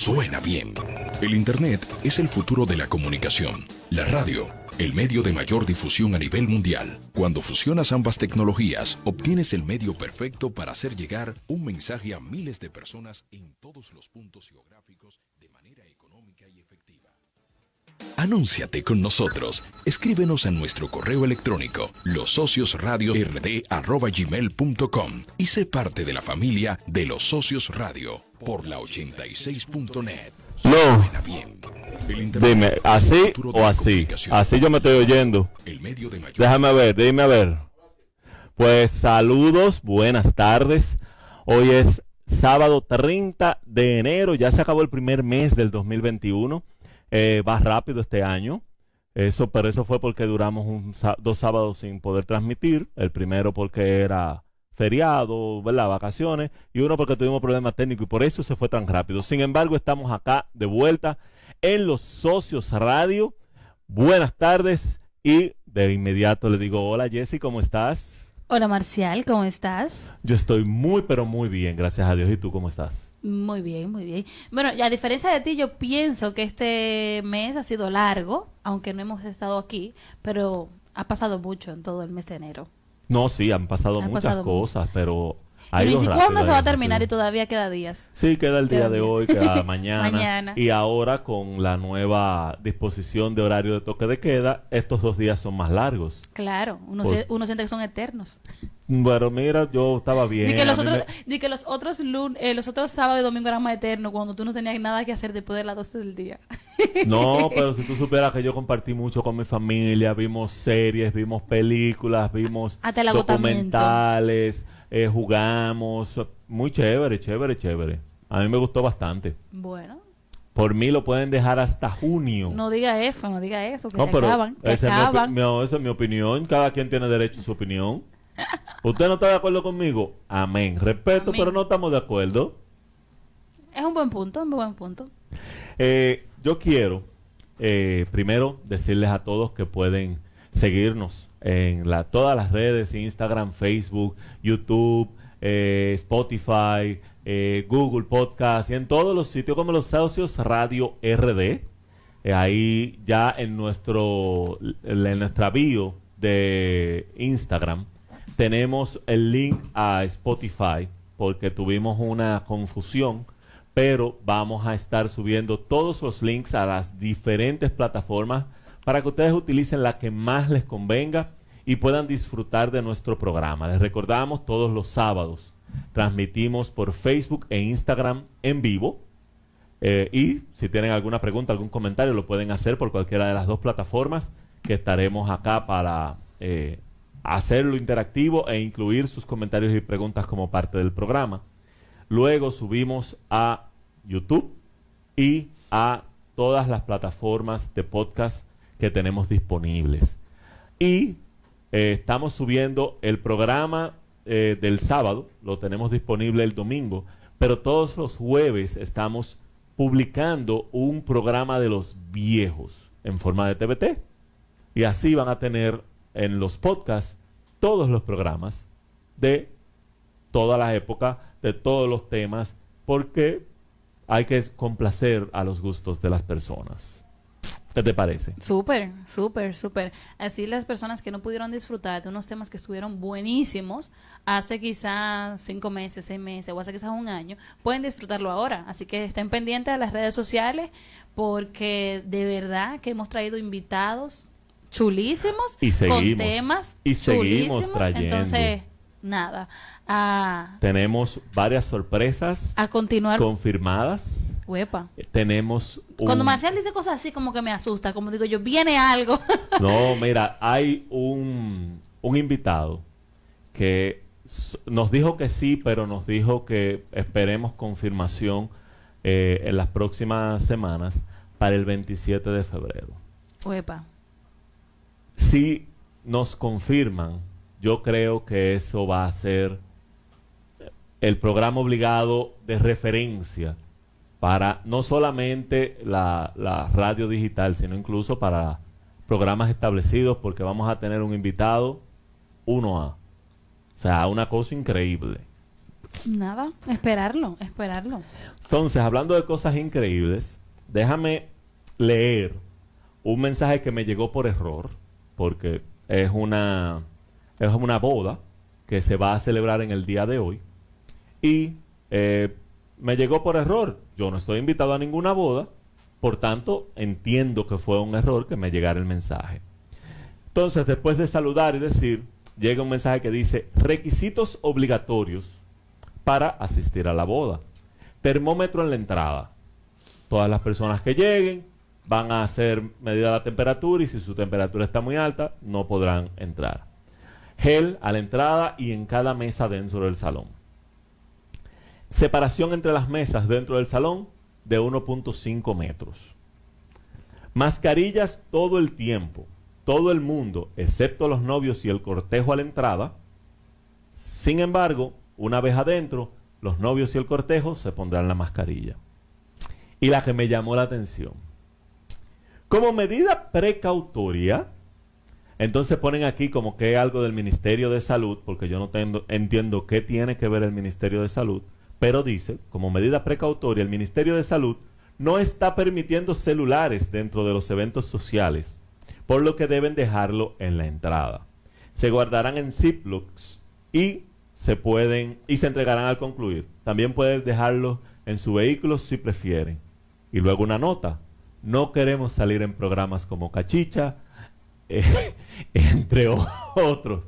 suena bien. El Internet es el futuro de la comunicación. La radio, el medio de mayor difusión a nivel mundial. Cuando fusionas ambas tecnologías, obtienes el medio perfecto para hacer llegar un mensaje a miles de personas en todos los puntos geográficos de manera económica y efectiva. Anúnciate con nosotros. Escríbenos a nuestro correo electrónico losociosradiord@gmail.com y sé parte de la familia de los socios radio por la 86.net. No. Dime, ¿así o así? Así yo me estoy oyendo. El medio de mayor Déjame ver, dime a ver. Pues saludos, buenas tardes. Hoy es sábado 30 de enero, ya se acabó el primer mes del 2021. Eh, va rápido este año. Eso, pero eso fue porque duramos un dos sábados sin poder transmitir. El primero porque era feriado, ¿verdad? Vacaciones. Y uno porque tuvimos problemas técnicos y por eso se fue tan rápido. Sin embargo, estamos acá de vuelta en los Socios Radio. Buenas tardes y de inmediato le digo, hola Jessy, ¿cómo estás? Hola Marcial, ¿cómo estás? Yo estoy muy, pero muy bien, gracias a Dios. ¿Y tú cómo estás? Muy bien, muy bien. Bueno, y a diferencia de ti, yo pienso que este mes ha sido largo, aunque no hemos estado aquí, pero ha pasado mucho en todo el mes de enero. No, sí, han pasado Han muchas pasado cosas, pero... y rápido, ¿Cuándo se va a terminar y todavía queda días? Sí, queda el día de hoy, queda mañana. Mañana. Y ahora con la nueva disposición de horario de toque de queda, estos dos días son más largos. Claro, uno, Por- sie- uno siente que son eternos. Bueno, mira, yo estaba bien. Di que los otros, me- di que los otros lun- eh, los otros sábados y domingos eran más eternos cuando tú no tenías nada que hacer después de las 12 del día. No, pero si tú supieras que yo compartí mucho con mi familia, vimos series, vimos películas, vimos documentales, eh, jugamos, muy chévere, chévere, chévere. A mí me gustó bastante. Bueno, Por mí lo pueden dejar hasta junio. no diga eso, no diga eso, que No, pero acaban, es, mi no, esa es mi opinión. Cada quien tiene derecho a su opinión. ¿Usted no está de acuerdo conmigo? Amén. Respeto, Amén. pero no estamos de acuerdo. Es un buen punto, un buen punto. Eh, yo quiero eh, primero decirles a todos que pueden seguirnos en la, todas las redes, Instagram, Facebook, YouTube, eh, Spotify, eh, Google Podcast y en todos los sitios como los socios Radio RD. Eh, ahí ya en nuestro en nuestra bio de Instagram tenemos el link a Spotify porque tuvimos una confusión pero vamos a estar subiendo todos los links a las diferentes plataformas para que ustedes utilicen la que más les convenga y puedan disfrutar de nuestro programa. Les recordamos todos los sábados transmitimos por Facebook e Instagram en vivo eh, y si tienen alguna pregunta, algún comentario, lo pueden hacer por cualquiera de las dos plataformas que estaremos acá para eh, hacerlo interactivo e incluir sus comentarios y preguntas como parte del programa. Luego subimos a YouTube y a todas las plataformas de podcast que tenemos disponibles. Y eh, estamos subiendo el programa eh, del sábado, lo tenemos disponible el domingo, pero todos los jueves estamos publicando un programa de los viejos en forma de TBT. Y así van a tener en los podcasts todos los programas de toda la época, de todos los temas, porque hay que complacer a los gustos de las personas. ¿Qué te parece? Súper, súper, súper. Así las personas que no pudieron disfrutar de unos temas que estuvieron buenísimos hace quizás cinco meses, seis meses o hace quizás un año, pueden disfrutarlo ahora. Así que estén pendientes a las redes sociales porque de verdad que hemos traído invitados chulísimos Y con temas Y seguimos chulísimos. trayendo. Entonces, nada, a, Tenemos varias sorpresas a continuar. confirmadas. Tenemos un... Cuando Marcial dice cosas así como que me asusta, como digo yo, viene algo. No, mira, hay un, un invitado que nos dijo que sí, pero nos dijo que esperemos confirmación eh, en las próximas semanas para el 27 de febrero. Huepa. Si nos confirman, yo creo que eso va a ser el programa obligado de referencia para no solamente la, la radio digital, sino incluso para programas establecidos, porque vamos a tener un invitado 1A. O sea, una cosa increíble. Nada, esperarlo, esperarlo. Entonces, hablando de cosas increíbles, déjame leer un mensaje que me llegó por error, porque es una, es una boda que se va a celebrar en el día de hoy. Y eh, me llegó por error. Yo no estoy invitado a ninguna boda, por tanto, entiendo que fue un error que me llegara el mensaje. Entonces, después de saludar y decir, llega un mensaje que dice, requisitos obligatorios para asistir a la boda. Termómetro en la entrada. Todas las personas que lleguen van a hacer medida la temperatura y si su temperatura está muy alta, no podrán entrar. Gel a la entrada y en cada mesa dentro del salón. Separación entre las mesas dentro del salón de 1.5 metros. Mascarillas todo el tiempo. Todo el mundo, excepto los novios y el cortejo a la entrada. Sin embargo, una vez adentro, los novios y el cortejo se pondrán la mascarilla. Y la que me llamó la atención. Como medida precautoria, entonces ponen aquí como que algo del Ministerio de Salud, porque yo no entiendo qué tiene que ver el Ministerio de Salud, pero dice, como medida precautoria, el Ministerio de Salud no está permitiendo celulares dentro de los eventos sociales, por lo que deben dejarlo en la entrada. Se guardarán en Ziplocs y se pueden y se entregarán al concluir. También pueden dejarlo en su vehículo si prefieren. Y luego una nota. No queremos salir en programas como Cachicha, eh, entre otros.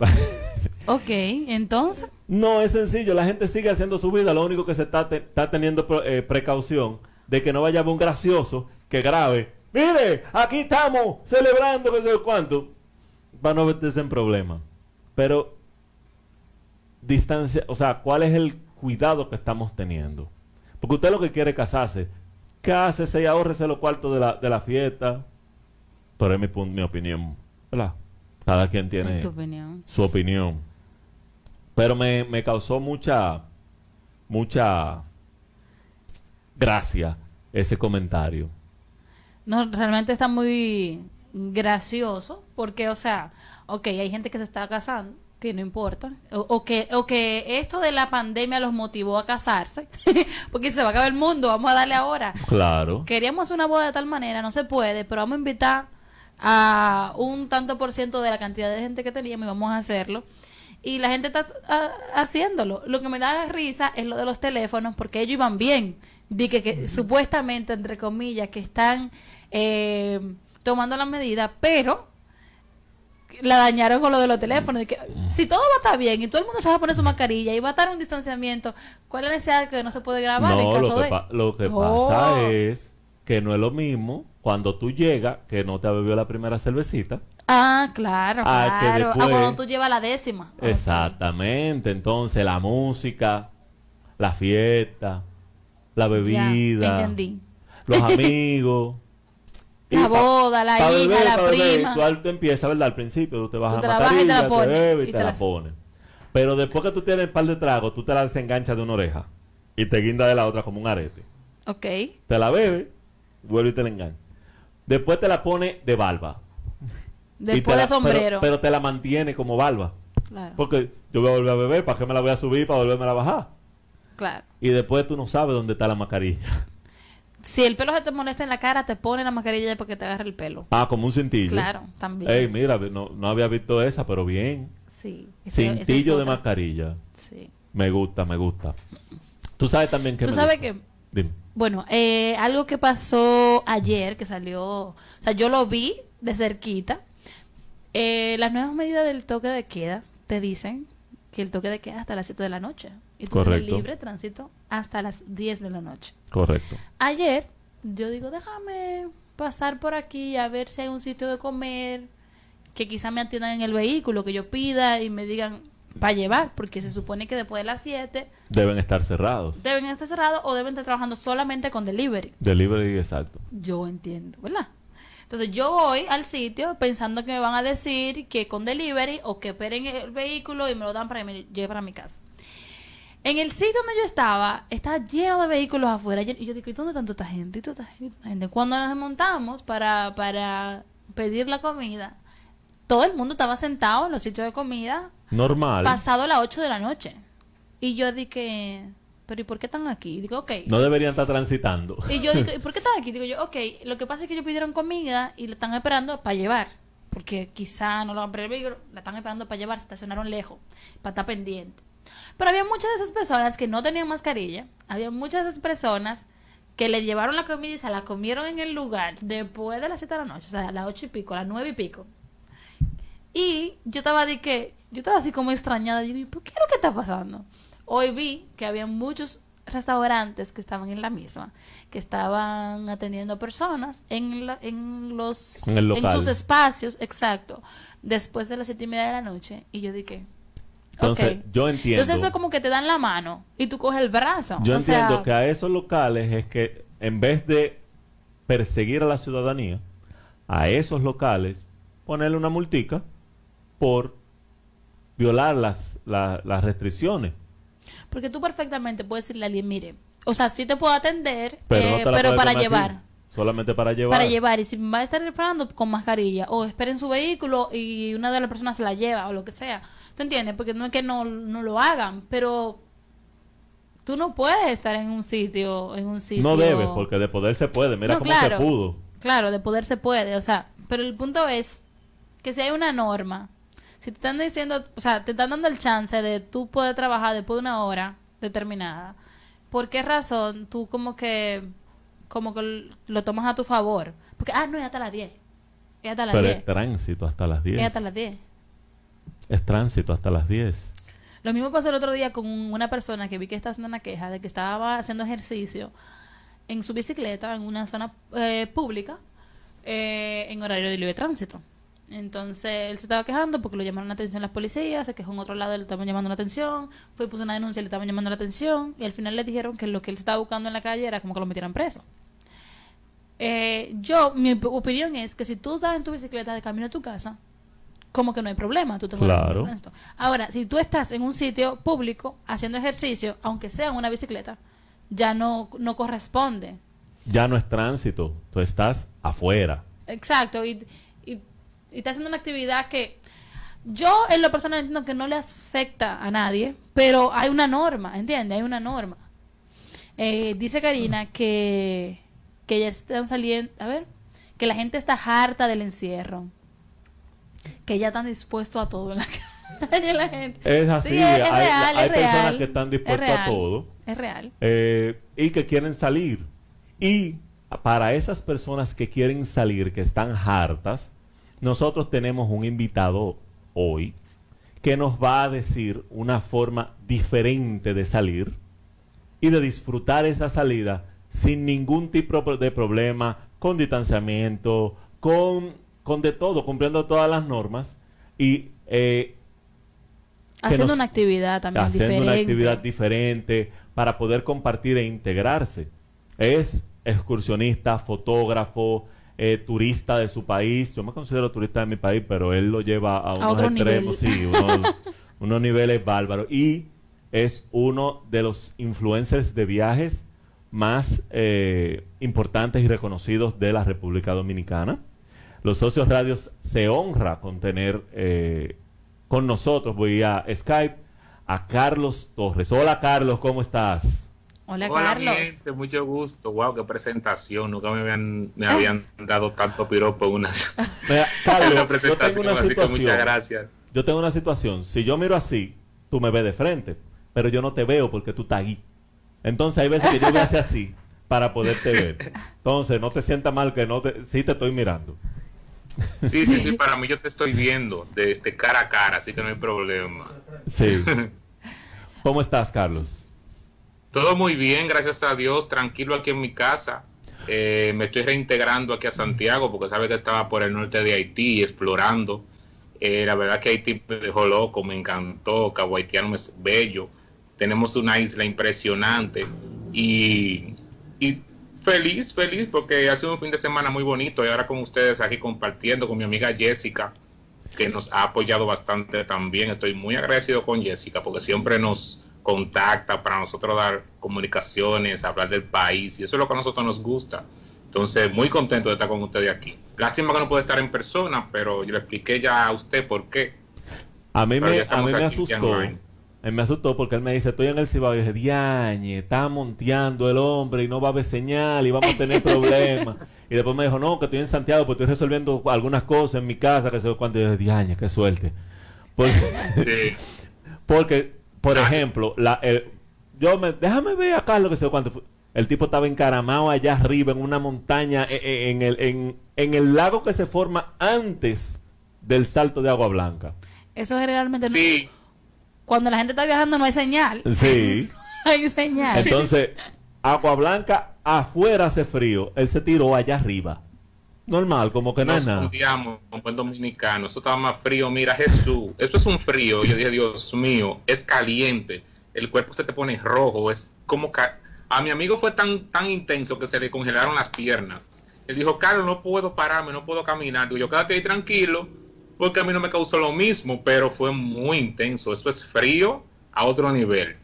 ok, entonces. No, es sencillo. La gente sigue haciendo su vida. Lo único que se está, está teniendo eh, precaución de que no vaya un gracioso que grabe. Mire, aquí estamos celebrando que sé cuánto. Para no meterse en problemas. Pero distancia, o sea, cuál es el cuidado que estamos teniendo. Porque usted lo que quiere es casarse, cásese y ahorrese los cuartos de la, de la fiesta. Pero es mi, mi opinión, ¿verdad? Cada quien tiene su opinión. Pero me, me causó mucha, mucha gracia ese comentario. No, realmente está muy gracioso porque, o sea, ok, hay gente que se está casando que no importa, o, que, o que esto de la pandemia los motivó a casarse, porque se va a acabar el mundo, vamos a darle ahora. Claro. Queríamos una boda de tal manera, no se puede, pero vamos a invitar a un tanto por ciento de la cantidad de gente que teníamos y vamos a hacerlo. Y la gente está haciéndolo. Lo que me da risa es lo de los teléfonos, porque ellos iban bien. Di que, supuestamente, entre comillas, que están eh, tomando la medida, pero la dañaron con lo de los teléfonos. que, si todo va a estar bien y todo el mundo se va a poner su mascarilla y va a estar en un distanciamiento, ¿cuál es la necesidad de que no se puede grabar no, en caso lo que de... lo que oh. pasa es que no es lo mismo cuando tú llegas, que no te ha bebido la primera cervecita. Ah, claro, claro. ah, cuando tú llevas la décima. Exactamente. Entonces, la música, la fiesta, la bebida. entendí. Los amigos. La boda, la hija, la prima. Tú, empiezas, ¿verdad? Al principio tú te vas a la y te la pones. Te y, te, la pones. Pero después que tú tienes un par de tragos, tú te la desenganchas de una oreja y te guinda de la otra como un arete. Ok. Te la bebes, vuelve y te la engancha. Después te la pone de barba. Después de sombrero. Pero, te la mantiene como barba. Claro. Porque yo voy a volver a beber, ¿para qué me la voy a subir? Para volverme a bajar. Claro. Y después tú no sabes dónde está la mascarilla si el pelo se te molesta en la cara, te pone la mascarilla porque te agarra el pelo. Ah, como un cintillo. Claro, también. Ey, mira, no, no había visto esa, pero bien. Sí. Cintillo de mascarilla. Sí. Me gusta, me gusta. Tú sabes también que... Tú sabes que... Dime. Bueno, eh, algo que pasó ayer, que salió... O sea, yo lo vi de cerquita. Eh, las nuevas medidas del toque de queda te dicen que el toque de queda hasta las 7 de la noche. Y tú tienes libre tránsito hasta las 10 de la noche. Correcto. Ayer yo digo, déjame pasar por aquí a ver si hay un sitio de comer que quizá me atiendan en el vehículo, que yo pida y me digan para llevar, porque se supone que después de las 7 deben estar cerrados. Deben estar cerrados o deben estar trabajando solamente con delivery. Delivery, exacto. Yo entiendo, ¿verdad? Entonces yo voy al sitio pensando que me van a decir que con delivery o que esperen el vehículo y me lo dan para que me lleve para mi casa. En el sitio donde yo estaba, estaba lleno de vehículos afuera. Y yo digo, ¿y dónde toda esta gente? ¿Y toda esta gente? Cuando nos desmontamos para, para pedir la comida, todo el mundo estaba sentado en los sitios de comida. Normal. Pasado las 8 de la noche. Y yo dije, pero ¿y por qué están aquí? Digo, ok. No deberían estar transitando. Y yo digo, ¿y por qué están aquí? Digo yo, ok, lo que pasa es que ellos pidieron comida y la están esperando para llevar. Porque quizá no lo van a pedir, la están esperando para llevar, se estacionaron lejos, para estar pendiente. Pero había muchas de esas personas que no tenían mascarilla, había muchas de esas personas que le llevaron la comida y se la comieron en el lugar después de las 7 de la noche, o sea, a las 8 y pico, a las 9 y pico. Y yo estaba de que, yo estaba así como extrañada, yo digo, ¿por qué es lo que está pasando? Hoy vi que había muchos restaurantes que estaban en la misma, que estaban atendiendo personas en, la, en los En sus espacios, exacto, después de las siete y media de la noche, y yo dije, Entonces, ok. yo entiendo. Entonces eso es como que te dan la mano y tú coges el brazo. Yo o entiendo sea, que a esos locales es que en vez de perseguir a la ciudadanía, a esos locales ponerle una multica por violar las, la- las restricciones. Porque tú perfectamente puedes decirle a alguien, mire, o sea, sí te puedo atender, Pero, eh, no te pero para llevar. solamente para llevar. Para llevar, y si va a estar esperando con mascarilla, o esperen su vehículo y una de las personas se la lleva, o lo que sea. ¿Tú entiendes? Porque no es que no, no lo hagan, pero tú no puedes estar en un sitio, en un sitio... No debes, porque de poder se puede. Mira No, cómo claro. se pudo. Claro, de poder se puede, o sea, pero el punto es que si hay una norma, si te están diciendo, o sea, te están dando el chance de tú poder trabajar después de una hora determinada, ¿por qué razón tú como que como que lo tomas a tu favor? Porque, ah, no, es hasta las 10. Es hasta las Pero 10. es tránsito hasta las 10. Es hasta las 10. Es tránsito hasta las 10. Lo mismo pasó el otro día con una persona que vi que estaba haciendo una queja de que estaba haciendo ejercicio en su bicicleta en una zona eh, pública eh, en horario de libre tránsito. Entonces él se estaba quejando porque lo llamaron la atención las policías, se quejó en otro lado, le estaban llamando la atención, fue y puso una denuncia, le estaban llamando la atención y al final le dijeron que lo que él estaba buscando en la calle era como que lo metieran preso. Eh, yo, mi op- opinión es que si tú estás en tu bicicleta de camino a tu casa, como que no hay problema, tú te Claro. esto. Ahora, si tú estás en un sitio público haciendo ejercicio, aunque sea en una bicicleta, ya no, no corresponde. Ya no es tránsito. Tú estás afuera. Exacto, y, y, está haciendo una actividad que yo en lo personal entiendo que no le afecta a nadie, pero hay una norma, ¿entiendes? Hay una norma. Eh, dice Karina que, que ya están saliendo, a ver, que la gente está harta del encierro, que ya están dispuestos a todo en la calle la gente. Es así. Sí, es, es hay real, hay es personas real, que están es dispuestas a todo. Es real. eh, y que quieren salir. Y para esas personas que quieren salir, que están hartas, nosotros tenemos un invitado hoy que nos va a decir una forma diferente de salir y de disfrutar esa salida sin ningún tipo de problema, con distanciamiento, con, con de todo, cumpliendo todas las normas y eh, Haciendo nos- una actividad también haciendo diferente. una actividad diferente para poder compartir e integrarse. Es excursionista, fotógrafo, eh, turista de su país. Yo me considero turista de mi país, pero él lo lleva a unos otro extremos, nivel. sí, unos, unos niveles bárbaros. Y es uno de los influencers de viajes más eh, importantes y reconocidos de la República Dominicana. Los socios radios se honra con tener eh, con nosotros, voy a Skype, a Carlos Torres. Hola Carlos, ¿cómo estás? Hola, Hola, Carlos. gente, mucho gusto. Wow, qué presentación. Nunca me habían, me habían dado tanto piropo en una, Mira, en Carlos, una yo tengo presentación, una así que muchas gracias. Yo tengo una situación. Si yo miro así, tú me ves de frente, pero yo no te veo porque tú estás ahí. Entonces hay veces que yo me hace así para poderte ver. Entonces no te sientas mal que no te, sí te estoy mirando. Sí, sí, sí, para mí yo te estoy viendo de, de cara a cara, así que no hay problema. Sí. ¿Cómo estás, Carlos? Todo muy bien, gracias a Dios, tranquilo aquí en mi casa. Eh, me estoy reintegrando aquí a Santiago porque sabe que estaba por el norte de Haití explorando. Eh, la verdad que Haití me dejó loco, me encantó, Cabo Haitiano es bello. Tenemos una isla impresionante y, y feliz, feliz porque ha sido un fin de semana muy bonito y ahora con ustedes aquí compartiendo con mi amiga Jessica que nos ha apoyado bastante también. Estoy muy agradecido con Jessica porque siempre nos contacta para nosotros dar comunicaciones, hablar del país y eso es lo que a nosotros nos gusta. Entonces, muy contento de estar con ustedes aquí. Lástima que no puede estar en persona, pero yo le expliqué ya a usted por qué. A mí me, a mí me asustó. él me asustó porque él me dice, estoy en el Cibao. Y yo dije, diañe, está monteando el hombre y no va a haber señal y vamos a tener problemas. y después me dijo, no, que estoy en Santiago porque estoy resolviendo algunas cosas en mi casa, que sé cuánto. Y yo dije, diañe, qué suerte. Porque, Sí. porque por Ah. ejemplo, la, el- yo me, déjame ver acá lo que sé cuánto. fue. El tipo estaba encaramado allá arriba en una montaña, eh, eh, en el, en, en el lago que se forma antes del salto de agua blanca. Eso generalmente no- Sí, cuando la gente está viajando no hay señal. Sí. No hay señal. Entonces, agua blanca afuera hace frío. Él se tiró allá arriba. Normal, como que no es nos nada. fundíamos con buen dominicano. Eso estaba más frío. Mira, Jesús, esto es un frío. Yo dije, Dios mío, es caliente. El cuerpo se te pone rojo. Es como. ca- A mi amigo fue tan, tan intenso que se le congelaron las piernas. Él dijo, Carlos, no puedo pararme, no puedo caminar. Digo, yo quédate ahí tranquilo, porque a mí no me causó lo mismo, pero fue muy intenso. Eso es frío a otro nivel.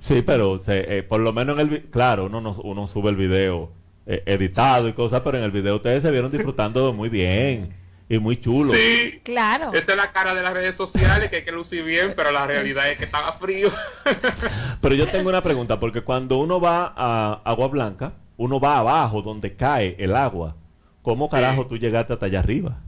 Sí, pero se- eh, por lo menos en el... Claro, uno, no- uno sube el video eh, editado y cosas, pero en el video ustedes se vieron disfrutando muy bien y muy chulo. Sí, Claro. esa es la cara de las redes sociales, que hay que lucir bien, pero la realidad es que estaba frío. Pero yo tengo una pregunta, porque cuando uno va a Agua Blanca, uno va abajo donde cae el agua. ¿Cómo Sí. carajo tú llegaste hasta allá arriba?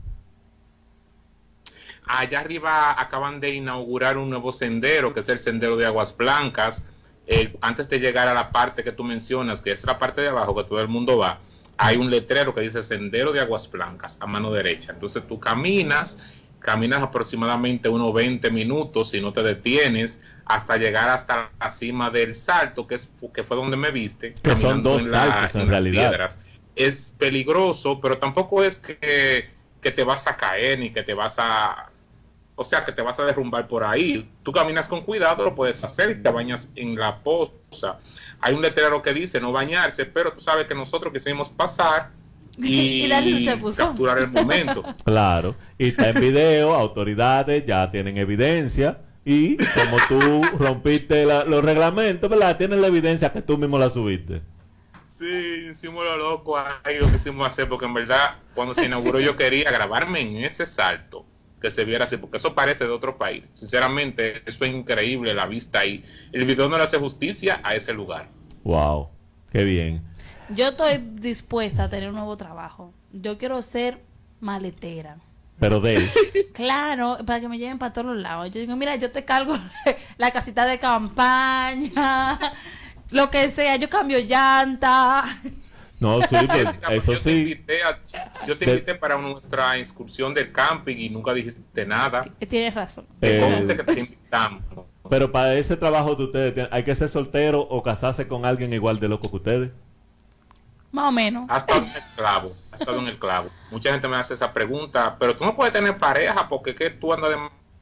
Allá arriba acaban de inaugurar un nuevo sendero, que es el sendero de Aguas Blancas. Eh, antes de llegar a la parte que tú mencionas, que es la parte de abajo que todo el mundo va, hay un letrero que dice Sendero de Aguas Blancas a mano derecha. Entonces tú caminas, caminas aproximadamente unos 20 minutos si no te detienes hasta llegar hasta la cima del salto, que, es, que fue donde me viste. Que son dos en la- saltos, en realidad. piedras. Es peligroso, pero tampoco es que, que te vas a caer ni que te vas a o sea que te vas a derrumbar por ahí. Tú caminas con cuidado, lo puedes hacer y te bañas en la poza. Hay un letrero que dice no bañarse, pero tú sabes que nosotros quisimos pasar y, Y capturar el momento. Claro. Y está en video, autoridades ya tienen evidencia. Y como tú rompiste la- los reglamentos, ¿verdad? Tienen la evidencia que tú mismo la subiste. Sí, hicimos lo loco ahí, lo quisimos hacer, porque en verdad, cuando se inauguró, yo quería grabarme en ese salto, que se viera así, porque eso parece de otro país. Sinceramente, eso es increíble, la vista ahí. El video no le hace justicia a ese lugar. Wow. Qué bien. Yo estoy dispuesta a tener un nuevo trabajo. Yo quiero ser maletera. Pero de él. Claro, para que me lleven para todos los lados. Yo digo, mira, yo te cargo la casita de campaña, lo que sea, yo cambio llanta. No, sí, pues, eso yo Te sí. invité a- yo te De- invité para nuestra excursión del camping y nunca dijiste nada. Tienes razón. Eh, conste que te invitamos. Pero para ese trabajo de ustedes, ¿tienen- ¿hay que ser soltero o casarse con alguien igual de loco que ustedes? Más o menos. Ha estado en el clavo, ha estado en el clavo. Mucha gente me hace esa pregunta, pero tú no puedes tener pareja porque que tú andas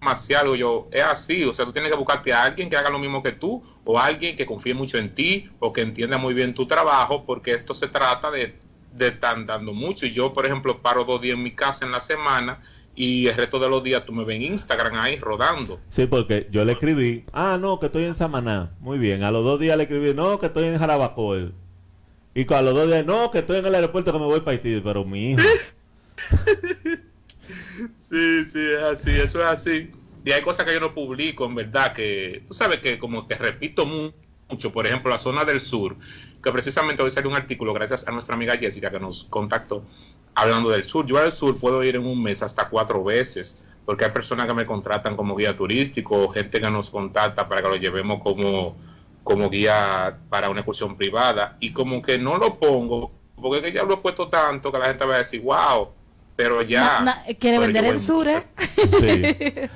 demasiado. Yo, es así, o sea, tú tienes que buscarte a alguien que haga lo mismo que tú, o alguien que confíe mucho en ti, o que entienda muy bien tu trabajo, porque esto se trata de, de estar dando mucho. Y yo, por ejemplo, paro dos días en mi casa en la semana y el resto de los días tú me ves en Instagram ahí rodando. Sí, porque yo le escribí, ah, no, que estoy en Samaná. Muy bien, a los dos días le escribí, no, que estoy en Jarabacoa. Y a los dos días, no, que estoy en el aeropuerto que me voy para Haití. Pero mi hijo, Sí, sí, es así, eso es así. Y hay cosas que yo no publico, en verdad, que tú sabes que como que repito mu- mucho, por ejemplo, la zona del sur, que precisamente hoy salió un artículo gracias a nuestra amiga Jessica que nos contactó hablando del sur. Yo al sur puedo ir en un mes hasta cuatro veces, porque hay personas que me contratan como guía turístico, gente que nos contacta para que lo llevemos como, como guía para una excursión privada, y como que no lo pongo, porque ya lo he puesto tanto que la gente va a decir, wow, pero ya... Na- na- quiere vender el sur, ¿eh? sí.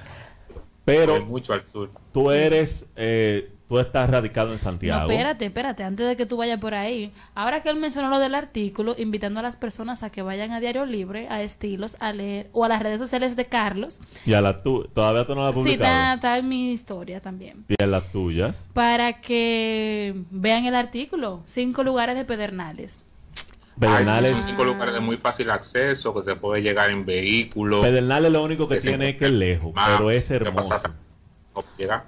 Pero mucho al sur. tú eres, eh, tú estás radicado en No, Santiago. espérate, espérate, antes de que tú vayas por ahí. Ahora que él mencionó lo del artículo, invitando a las personas a que vayan a Diario Libre, a Estilos, a leer, o a las redes sociales de Carlos. Y a la tu todavía tú no la has Sí, publicado. está, está en mi historia también. Y a las tuyas. Para que vean el artículo. Cinco lugares de Pedernales. Pedernales, Hay cinco lugares de muy fácil acceso, que se puede llegar en vehículo. Pedernales lo único que tiene es que es lejos, pero es hermoso. pasa- no llega.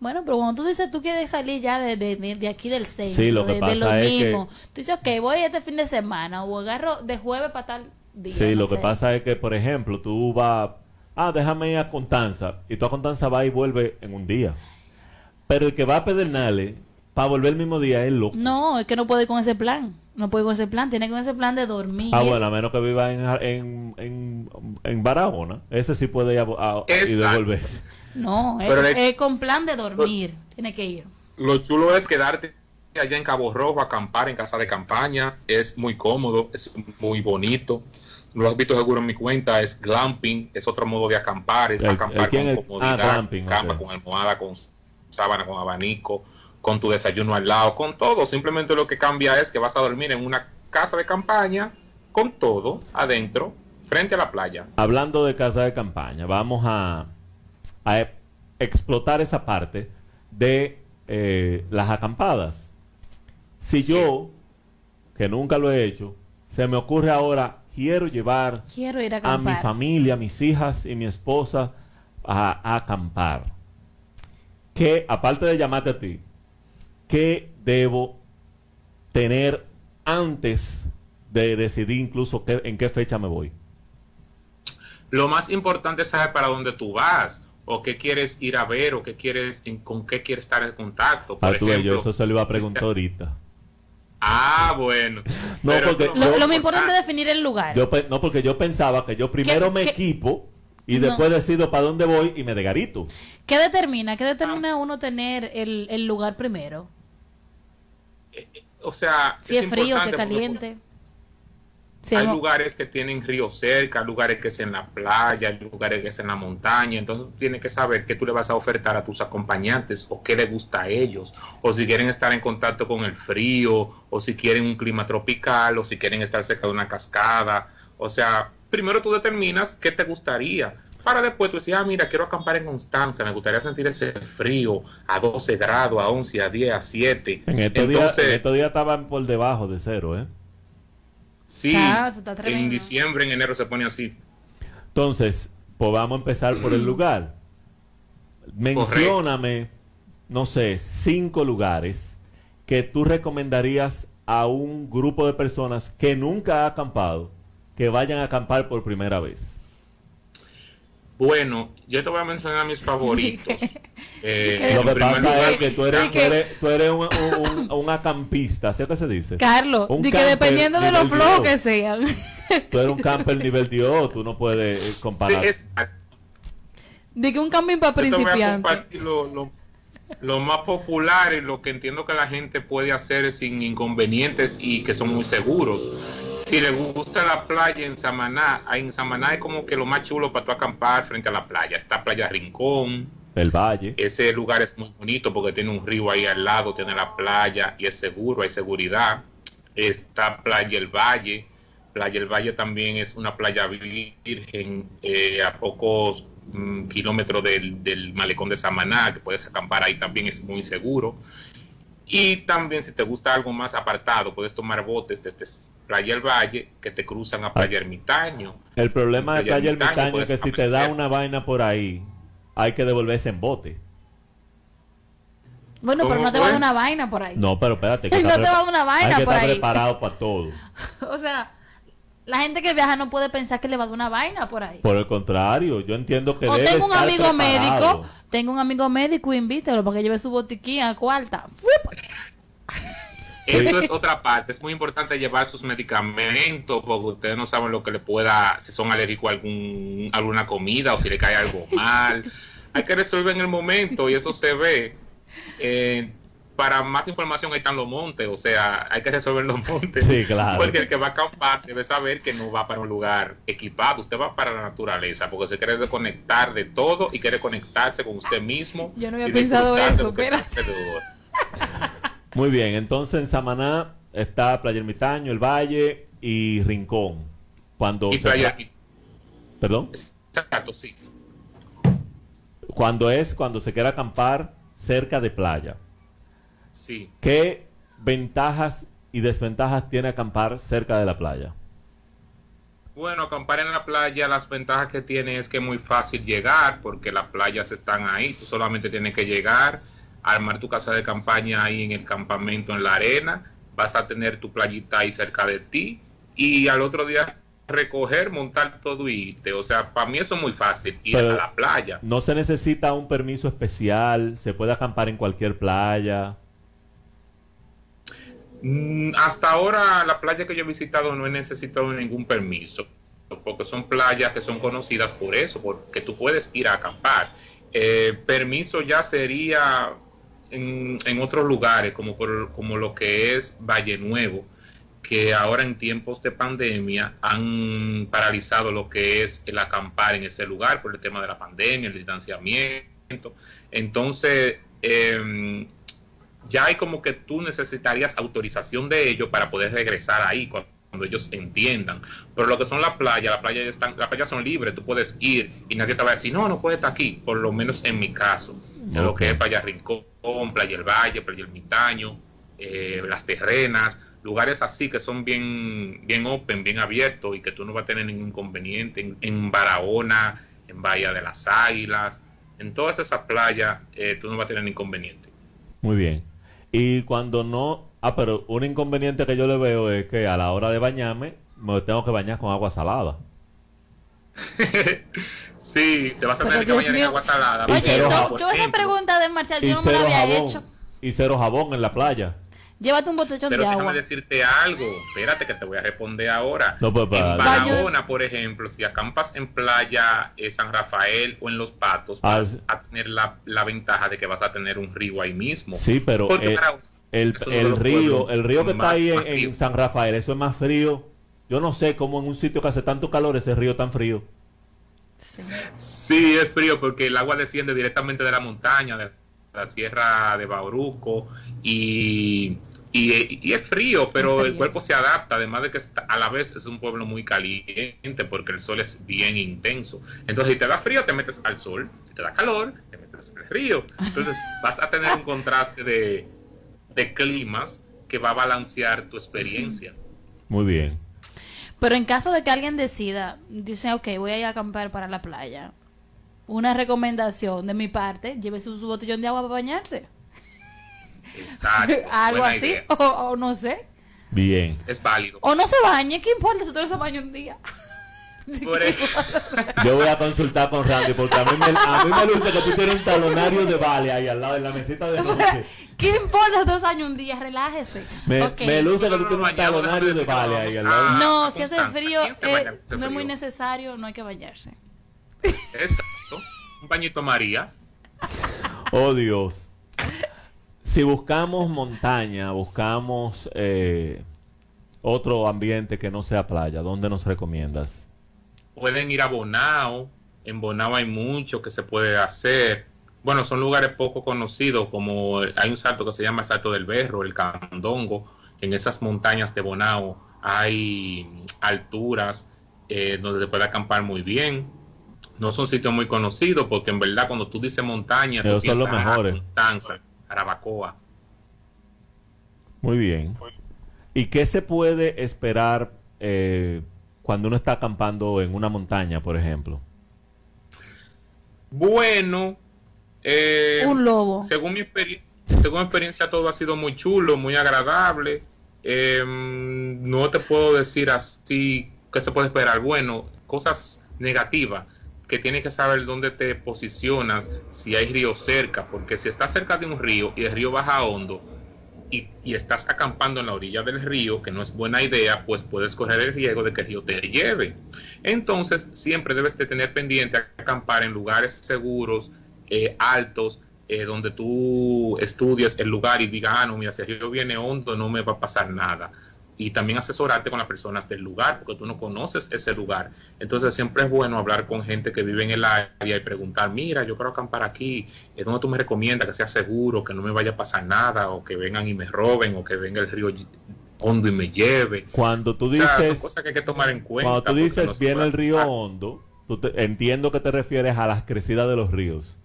Bueno, pero cuando tú dices tú quieres salir ya de, de, de- aquí del centro, Sí, lo que de, de pasa lo es mismo, que- tú dices, ok, voy este fin de semana o agarro de jueves para tal día. Sí, no lo que pasa es que, por ejemplo, tú vas, ah, déjame ir a Contanza, y tú a Contanza vas y vuelves en un día. Pero el que va a Pedernales para volver el mismo día es loco. No, es que no puede ir con ese plan. No puede con ese plan. Tiene con ese plan de dormir. Ah, bueno, a menos que viva en, en, en, en Barahona. Ese sí puede ir a, a- y devolverse. No, es, Pero le- es con plan de dormir. Tiene que ir. Lo chulo es quedarte allá en Cabo Rojo, acampar en casa de campaña. Es muy cómodo, es muy bonito. Lo has visto seguro en mi cuenta, es glamping, es otro modo de acampar, es El- acampar el con comodidad, ah, glamping, cama con almohada, con sábana, con abanico, con tu desayuno al lado, con todo. Simplemente lo que cambia es que vas a dormir en una casa de campaña con todo adentro, frente a la playa. Hablando de casa de campaña, vamos a, a e- explotar esa parte de eh, las acampadas. Si yo, que nunca lo he hecho, se me ocurre ahora, quiero llevar Quiero ir a a mi familia, a mis hijas y mi esposa a, a acampar. ¿Qué, aparte de llamarte a ti, qué debo tener antes de decidir incluso qué- en qué fecha me voy? Lo más importante es saber para dónde tú vas, o qué quieres ir a ver, o qué quieres, en- con qué quieres estar en contacto. Por Ah, tú ves, yo ejemplo, eso se lo iba a preguntar ahorita. Ah, bueno. No, Pero porque Lo, lo más importante es definir el lugar. Yo no, porque yo pensaba que yo primero ¿Qué- me qué? equipo y No. después decido para dónde voy y me degarito. ¿Qué determina? ¿Qué Ah. determina uno tener el, el lugar primero? O sea, Si es, frío, si es caliente. Hay es- lugares que tienen ríos cerca, lugares que es en la playa, hay lugares que es en la montaña, entonces tú tienes que saber qué tú le vas a ofertar a tus acompañantes o qué les gusta a ellos, o si quieren estar en contacto con el frío, o si quieren un clima tropical, o si quieren estar cerca de una cascada, o sea, primero tú determinas qué te gustaría, para después tú decir, ah, mira, quiero acampar en Constanza, me gustaría sentir ese frío a 12 grados, a 11, a 10, a 7. En estos días estos días estaban por debajo de cero, ¿eh? sí, Ah, en diciembre, en enero se pone así. Entonces, pues vamos a empezar por el lugar. Mencióname, no sé, cinco lugares que tú recomendarías a un grupo de personas que nunca ha acampado, que vayan a acampar por primera vez. Bueno, yo te voy a mencionar mis favoritos. Eh, Lo que pasa lugar, es que tú eres, Y tú que- eres, tú eres un, un- un- un acampista, ¿sí que se dice? Carlos, Un di que dependiendo de lo nivel flojo Dios. que sean. Tú eres un camper nivel Dios, tú no puedes eh, sí, comparar. es- Di que un camping para a principiantes. lo- lo más popular y lo que entiendo que la gente puede hacer sin inconvenientes y que son muy seguros. Si le gusta la playa en Samaná, ahí en Samaná es como que lo más chulo para tu acampar frente a la playa. Está Playa Rincón, El valle. Ese lugar es muy bonito porque tiene un río ahí al lado, tiene la playa y es seguro, hay seguridad. Está Playa El Valle. Playa El Valle también es una playa virgen eh, a pocos mm, kilómetros del, del malecón de Samaná, que puedes acampar ahí también, es muy seguro. Y también si te gusta algo más apartado, puedes tomar botes desde Playa El Valle que te cruzan a Playa Ermitaño. El problema de Playa Ermitaño, Ermitaño es que si te da una vaina por ahí, hay que devolverse en bote. Bueno, pero ¿Cómo no te va a fue? dar una vaina por ahí. No, pero espérate. No está te va a dar prepa- una vaina Hay que por estar ahí. preparado para todo. O sea, la gente que viaja no puede pensar que le va a dar una vaina por ahí. Por el contrario, yo entiendo que O debe tengo un estar amigo preparado. médico, tengo un amigo médico, invítelo para que lleve su botiquín a cuarta. ¡Fup! Eso es otra parte. Es muy importante llevar sus medicamentos porque ustedes no saben lo que le pueda, si son alérgicos a algún, alguna comida o si le cae algo mal. Hay que resolver en el momento y eso se ve. Eh, para más información ahí están los montes, o sea, hay que resolver los montes. Sí, claro. Porque el que va a acampar debe saber que no va para un lugar equipado, usted va para la naturaleza, porque se quiere desconectar de todo y quiere conectarse con usted mismo. Yo no había pensado eso, lo Muy bien, entonces en Samaná está Playa Ermitaño, El Valle y Rincón. Cuando Y se playa, Perdón. exacto, sí. Cuando es cuando se quiere acampar cerca de playa. Sí. ¿Qué ventajas y desventajas tiene acampar cerca de la playa? Bueno, acampar en la playa, las ventajas que tiene es que es muy fácil llegar porque las playas están ahí. Tú solamente tienes que llegar, armar tu casa de campaña ahí en el campamento en la arena. Vas a tener tu playita ahí cerca de ti y al otro día recoger, montar todo y irte. O sea, para mí eso es muy fácil, ir Pero- a la playa. No se necesita un permiso especial, se puede acampar en cualquier playa. Mm, Hasta ahora la playa que yo he visitado no he necesitado ningún permiso, porque son playas que son conocidas por eso, porque tú puedes ir a acampar. Eh, permiso ya sería en, en otros lugares, como, por, como lo que es Valle Nuevo, que ahora en tiempos de pandemia han paralizado lo que es el acampar en ese lugar por el tema de la pandemia, el distanciamiento. Entonces, em, ya hay como que tú necesitarías autorización de ellos para poder regresar ahí cuando, cuando ellos entiendan. Pero lo que son las playas, las playas están, las playas son libres, tú puedes ir y nadie te va a decir, no, no puedes estar aquí, por lo menos en mi caso. En Lo que es Playa Rincón, Playa El Valle, Playa El Mitaño, eh, Las Terrenas, lugares así que son bien, bien open, bien abiertos y que tú no vas a tener ningún inconveniente. En, en Barahona, en Bahía de las Águilas, en todas esas playas eh, tú no vas a tener inconveniente. Muy bien. Y cuando no... Ah, pero un inconveniente que yo le veo es que a la hora de bañarme me tengo que bañar con agua salada. Sí, te vas a Pero, tener que Dios bañar en mío. agua salada. Y Oye, tú- yo esa pregunta de Marcial yo no me la había jabón. hecho. Y cero jabón en la playa. Llévate un botellón Pero de déjame agua. decirte algo. Espérate que te voy a responder ahora. No, pues, para- en Barahona, por ejemplo, si acampas en playa eh, San Rafael o en Los Patos, Ah, vas a tener la, la ventaja de que vas a tener un río ahí mismo. Sí, pero eh, el, el los río, el río que está más- ahí en, en. San Rafael, eso es más frío. Yo no sé cómo en un sitio que hace tanto calor ese río tan frío. Sí. Sí, es frío porque el agua desciende directamente de la montaña, de la sierra de Bauruco, y, y, y es frío, pero Es el frío. cuerpo se adapta, además de que está- a la vez es un pueblo muy caliente porque el sol es bien intenso. Entonces, si te da frío, te metes al sol, si te da calor, te metes al río. Entonces, vas a tener un contraste de, de climas que va a balancear tu experiencia. Muy bien. Pero en caso de que alguien decida, dice, ok, voy a ir a acampar para la playa. Una recomendación de mi parte, llévese su botellón de agua para bañarse. Exacto. Algo buena así, o, o no sé. Bien. Es válido. O no se bañe, ¿qué importa si usted no se baña un día? Por eso- Yo voy a consultar con Randy porque a mí me, a mí me luce que tú tienes un talonario de vale ahí al lado de la mesita de noche. ¿Qué importa se baña un día? Relájese. Me, luce que tú tienes un talonario de vale ahí al lado. No, si hace frío, ¿quién se eh, baña no es muy necesario, no hay que bañarse. Exacto. Un bañito María. Oh Dios. Si buscamos montaña, buscamos eh, otro ambiente que no sea playa, ¿dónde nos recomiendas? Pueden ir a Bonao. En Bonao hay mucho que se puede hacer. Bueno, son lugares poco conocidos, como hay un salto que se llama el Salto del Berro, el Candongo. En esas montañas de Bonao hay alturas eh, donde se puede acampar muy bien. No son sitios muy conocidos porque en verdad cuando tú dices montaña, tú Ellos son los mejores. Constanza, Arabacoa. Muy bien. ¿Y qué se puede esperar eh, cuando uno está acampando en una montaña, por ejemplo? Bueno, eh, Un lobo. según mi, experi- según mi experiencia todo ha sido muy chulo, muy agradable. Eh, no te puedo decir así qué se puede esperar. Bueno, cosas negativas que tienes que saber dónde te posicionas, si hay río cerca, porque si estás cerca de un río y el río baja hondo y, estás acampando en la orilla del río, que no es buena idea, pues puedes correr el riesgo de que el río te lleve. Entonces, siempre debes de tener pendiente acampar en lugares seguros, eh, altos, eh, donde tú estudies el lugar y digas, ah, no, mira, si el río viene hondo, no me va a pasar nada. Y también asesorarte con las personas del lugar, porque tú no conoces ese lugar. Entonces, siempre es bueno hablar con gente que vive en el área y preguntar, mira, yo quiero acampar aquí, ¿es donde tú me recomiendas que sea seguro, que no me vaya a pasar nada, o que vengan y me roben, o que venga el río hondo y me lleve? Cuando tú O sea, son dices, cosas que hay que tomar en cuenta. cuando tú dices no viene el río acampar. hondo, tú te- entiendo que te refieres a las crecidas de los ríos.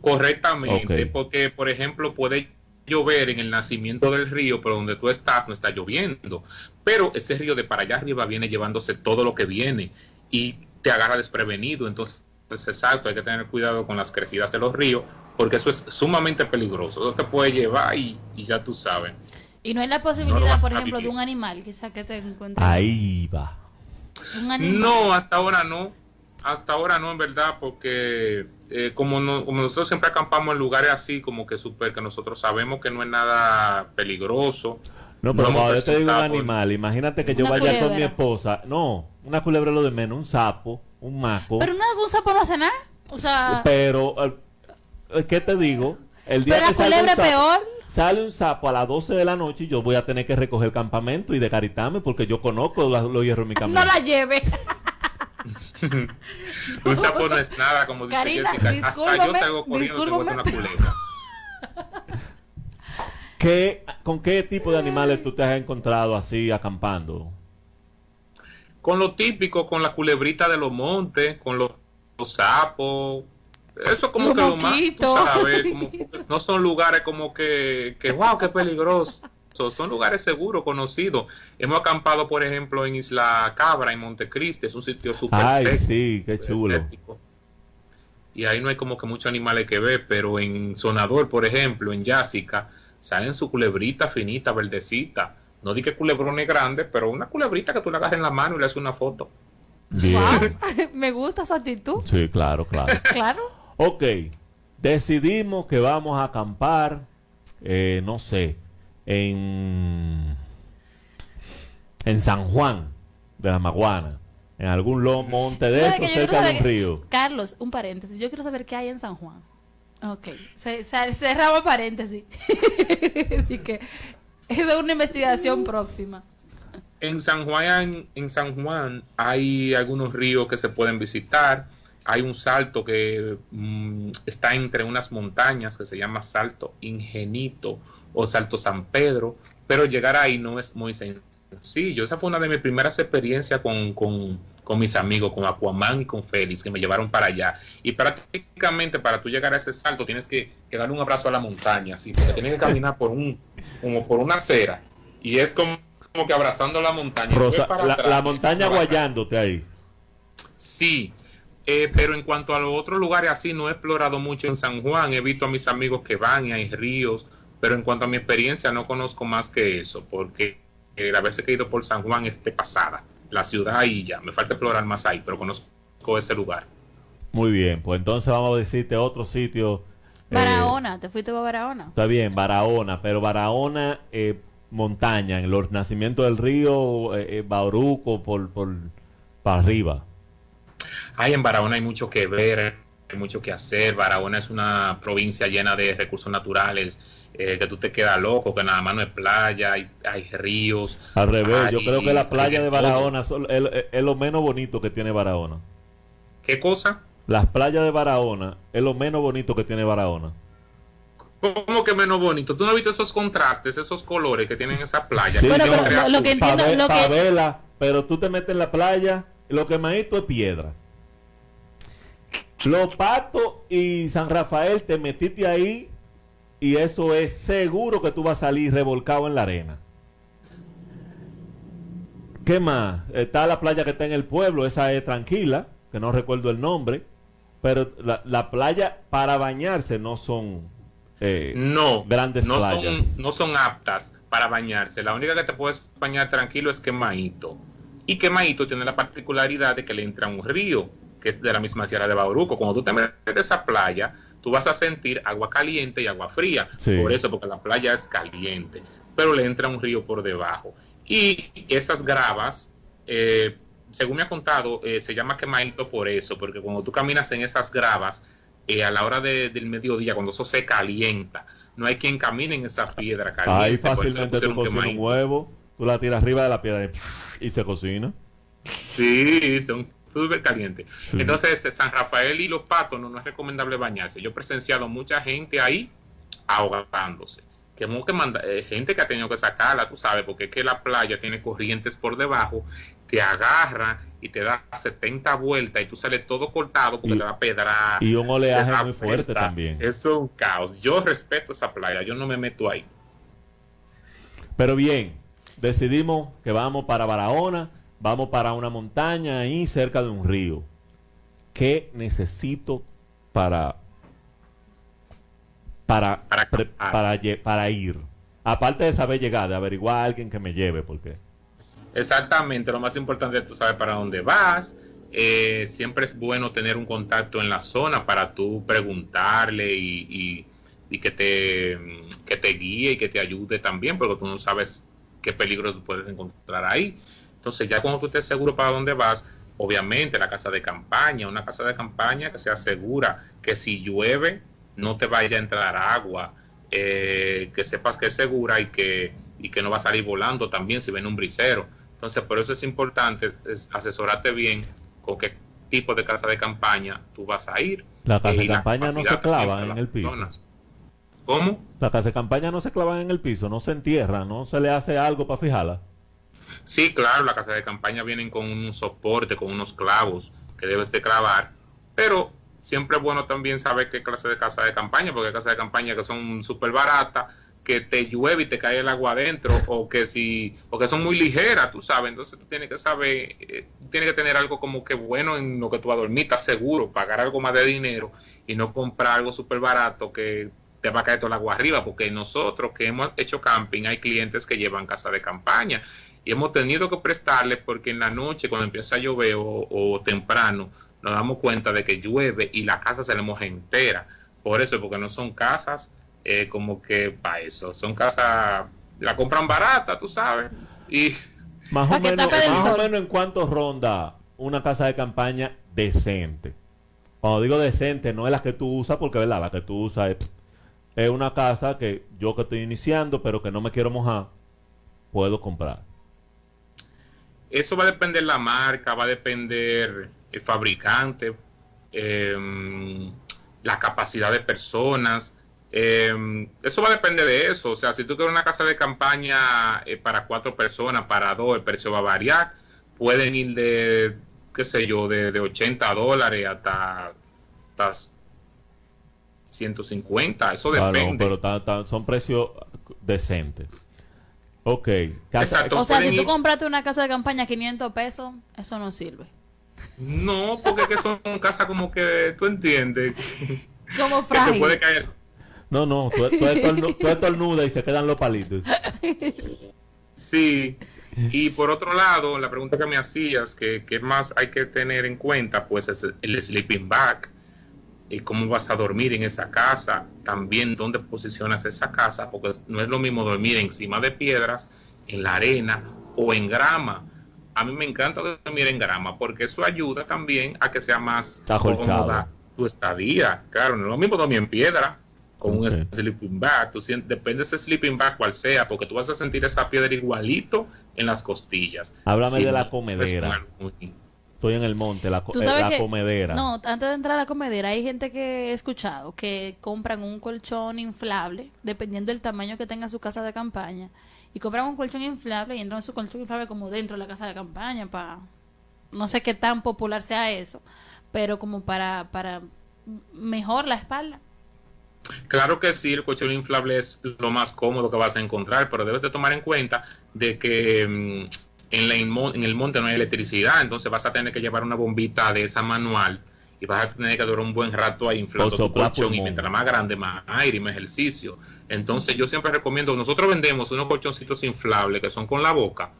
Correctamente, porque por ejemplo puede llover en el nacimiento del río, pero donde tú estás no está lloviendo. Pero ese río de para allá arriba viene llevándose todo lo que viene y te agarra desprevenido. Entonces, es exacto, hay que tener cuidado con las crecidas de los ríos, porque eso es sumamente peligroso. Eso te puede llevar y, y ya tú sabes. Y no hay la posibilidad, por ejemplo, de un animal, quizá que te encuentres. Ahí va. Un animal. No, hasta ahora no. Hasta ahora no, en verdad, porque eh, como, no- como nosotros siempre acampamos en lugares así, como que super, que nosotros sabemos que no es nada peligroso. No, pero hemos cuando yo te digo un animal, imagínate que yo Una vaya con mi esposa. No, una culebra es lo de menos, un sapo, un maco. Pero no, un sapo no hace nada. O sea, Pero, eh, ¿qué te digo? El día pero que la culebra sapo- peor. Sale un sapo a las 12 de la noche y yo voy a tener que recoger el campamento y desgaritarme porque yo conozco la- los hierros en mi camino. No la lleve. Un sapo no es nada, como dice Karina, Jessica. Hasta yo salgo corriendo encuentro una culebra. ¿Qué, ¿Con qué tipo de animales tú te has encontrado así acampando? Con lo típico, con la culebrita de los montes, con los, los sapos. Eso es como Los que lo más, tú sabes, como que no son lugares como que, que wow, qué peligroso. Son lugares seguros, conocidos. Hemos acampado, por ejemplo, en Isla Cabra, en Montecristi, es un sitio súper Ay, seco. sí, qué chulo. Y ahí no hay como que muchos animales que ver, pero en Sonador, por ejemplo, en Yásica, salen su culebrita finita, verdecita. No di que culebrones grandes, pero una culebrita que tú le agarras en la mano y le haces una foto. Bien. Wow. Me gusta su actitud. Sí, claro, claro. Claro. Ok, decidimos que vamos a acampar, eh, no sé, en, en San Juan de la Maguana, en algún monte de ¿Sabes eso, cerca de un río. Carlos, un paréntesis. Yo quiero saber qué hay en San Juan. Ok. Se, se- cerramos paréntesis. Así que es una investigación próxima. En San Juan, en San Juan hay algunos ríos que se pueden visitar. Hay un salto que mm, está entre unas montañas que se llama Salto Ingenito o Salto San Pedro, pero llegar ahí no es muy sencillo. Esa fue una de mis primeras experiencias con, con- con mis amigos, con Aquaman y con Félix, que me llevaron para allá. Y prácticamente para tú llegar a ese salto tienes que, que darle un abrazo a la montaña, así, porque tienes que caminar por un, como por una acera. Y es como, como que abrazando la montaña. Rosa- para la, atrás, la y montaña guayándote ahí. Sí, eh, pero en cuanto a los otros lugares así, no he explorado mucho en San Juan. He visto a mis amigos que van y hay ríos, pero en cuanto a mi experiencia no conozco más que eso, porque eh, la vez que he ido por San Juan es de pasada, la ciudad y ya. Me falta explorar más ahí, pero conozco ese lugar. Muy bien, pues entonces vamos a decirte otro sitio. eh, Barahona, ¿te fuiste para Barahona? Está bien, Barahona, pero Barahona, eh, montaña, en los nacimientos del río, eh, eh, Bauruco, por, por, para arriba. Ay, en Barahona hay mucho que ver, hay mucho que hacer. Barahona es una provincia llena de recursos naturales, eh, que tú te quedas loco, que nada más no es playa, hay, hay ríos. Al revés, yo creo que la playa de. Barahona son- es, es- lo menos bonito que tiene Barahona. ¿Qué cosa? Las playas de Barahona es lo menos bonito que tiene Barahona. ¿Cómo que menos bonito? ¿Tú no has visto esos contrastes, esos colores que tienen esa playa? Sí, Que Bueno, tiene pero lo- que entiendo- Pa' lo pa' que- verla, pero tú te metes en la playa, lo que más es piedra. Los Patos y San Rafael te metiste ahí y eso es seguro que tú vas a salir revolcado en la arena. ¿Qué más? Está la playa que está en el pueblo, esa es tranquila, que no recuerdo el nombre, pero la, la playa para bañarse no son eh, No, grandes no playas. son, no son aptas para bañarse. La única que te puedes bañar tranquilo es Quemaito. Y Quemaito tiene la particularidad de que le entra un río, que es de la misma sierra de Bauruco. Cuando tú te metes a esa playa, tú vas a sentir agua caliente y agua fría. Sí. Por eso, porque la playa es caliente. Pero le entra un río por debajo. Y esas gravas, eh, según me ha contado, eh, se llama Quemaito por eso, porque cuando tú caminas en esas gravas, eh, a la hora de- del mediodía, cuando eso se calienta, no hay quien camine en esa piedra caliente. Ahí fácilmente tú cocinas un huevo, tú la tiras arriba de la piedra y, y se cocina. Sí, son súper calientes. Sí. Entonces, San Rafael y los patos no, no es recomendable bañarse. Yo he presenciado mucha gente ahí ahogándose. Que que manda- eh, gente que ha tenido que sacarla, tú sabes, porque es que la playa tiene corrientes por debajo, te agarra y te da 70 vueltas y tú sales todo cortado porque Y- te da pedra. y un oleaje muy fuerte vuelta. también. Eso es un caos. Yo respeto esa playa, yo no me meto ahí. Pero bien, decidimos que vamos para Barahona, vamos para una montaña ahí cerca de un río. ¿Qué necesito para para Para pre- para, ir? Aparte de saber llegar, de averiguar a alguien que me lleve, porque Exactamente, lo más importante es tú sabes para dónde vas. Eh, siempre es bueno tener un contacto en la zona para tú preguntarle y, y, que, te, que te guíe y que te ayude también, porque tú no sabes qué peligro tú puedes encontrar ahí. Entonces, ya cuando tú estés seguro para dónde vas, obviamente la casa de campaña, una casa de campaña que sea segura, que si llueve no te vaya a entrar agua, eh, que sepas que es segura y que, y que no va a salir volando también si ven un brisero. Entonces, por eso es importante asesorarte bien con qué tipo de casa de campaña tú vas a ir. La casa de campaña no se clava en el piso. ¿Cómo? La casa de campaña no se clava en el piso, no se entierra, no se le hace algo para fijarla. Sí, claro, la casa de campaña vienen con un soporte, con unos clavos que debes de clavar, pero siempre es bueno también saber qué clase de casa de campaña, porque hay casas de campaña que son súper baratas, que te llueve y te cae el agua adentro o que si o que son muy ligeras, tú sabes, entonces tú tienes que saber, eh, tienes que tener algo como que bueno en lo que tú vas a dormir, estás seguro, pagar algo más de dinero y no comprar algo súper barato que te va a caer todo el agua arriba, porque nosotros que hemos hecho camping hay clientes que llevan casa de campaña y hemos tenido que prestarles porque en la noche cuando empieza a llover o, o temprano nos damos cuenta de que llueve y la casa se le moja entera, por eso, porque no son casas eh, como que para eso. Son casas, la compran barata, tú sabes. Y más o, menos, más o menos en cuánto ronda una casa de campaña decente. Cuando digo decente, no es la que tú usas, porque verdad, la que tú usas es, una casa que yo que estoy iniciando, pero que no me quiero mojar, puedo comprar. Eso va a depender la marca, va a depender el fabricante, em, la capacidad de personas. Eh, eso va a depender de eso. O sea, si tú quieres una casa de campaña eh, para cuatro personas, para dos, el precio va a variar. Pueden ir de, qué sé yo, de, 80 dólares hasta, hasta 150. Eso depende. pero son precios decentes. Ok. o sea, si tú compraste una casa de campaña a 500 pesos, eso no sirve. No, porque que son casas como que tú entiendes. Como frágil. puede caer no, no, tú, tú, estornudas y se quedan los palitos. Sí. Y por otro lado, la pregunta que me hacías, que, más hay que tener en cuenta, pues es el sleeping bag. Y cómo vas a dormir en esa casa. También dónde posicionas esa casa, porque no es lo mismo dormir encima de piedras, en la arena o en grama. A mí me encanta dormir en grama porque eso ayuda también a que sea más cómoda tu estadía. Claro, no es lo mismo dormir en piedra con un sleeping bag. Tú depende de ese sleeping bag cual sea, porque tú vas a sentir esa piedra igualito en las costillas. Háblame de la comedera. Estoy en el monte, la, eh, comedera. No, antes de entrar a la comedera, hay gente que he escuchado que compran un colchón inflable, dependiendo del tamaño que tenga su casa de campaña, y compran un colchón inflable y entran en su colchón inflable como dentro de la casa de campaña, para no sé qué tan popular sea eso, pero como para, para mejor la espalda. Claro que sí, el colchón inflable es lo más cómodo que vas a encontrar, pero debes de tomar en cuenta de que en, en, el monte no hay electricidad, entonces vas a tener que llevar una bombita de esa manual y vas a tener que durar un buen rato ahí inflando tu colchón y mientras más grande, más aire y más ejercicio. Entonces yo siempre recomiendo, nosotros vendemos unos colchoncitos inflables que son con la boca,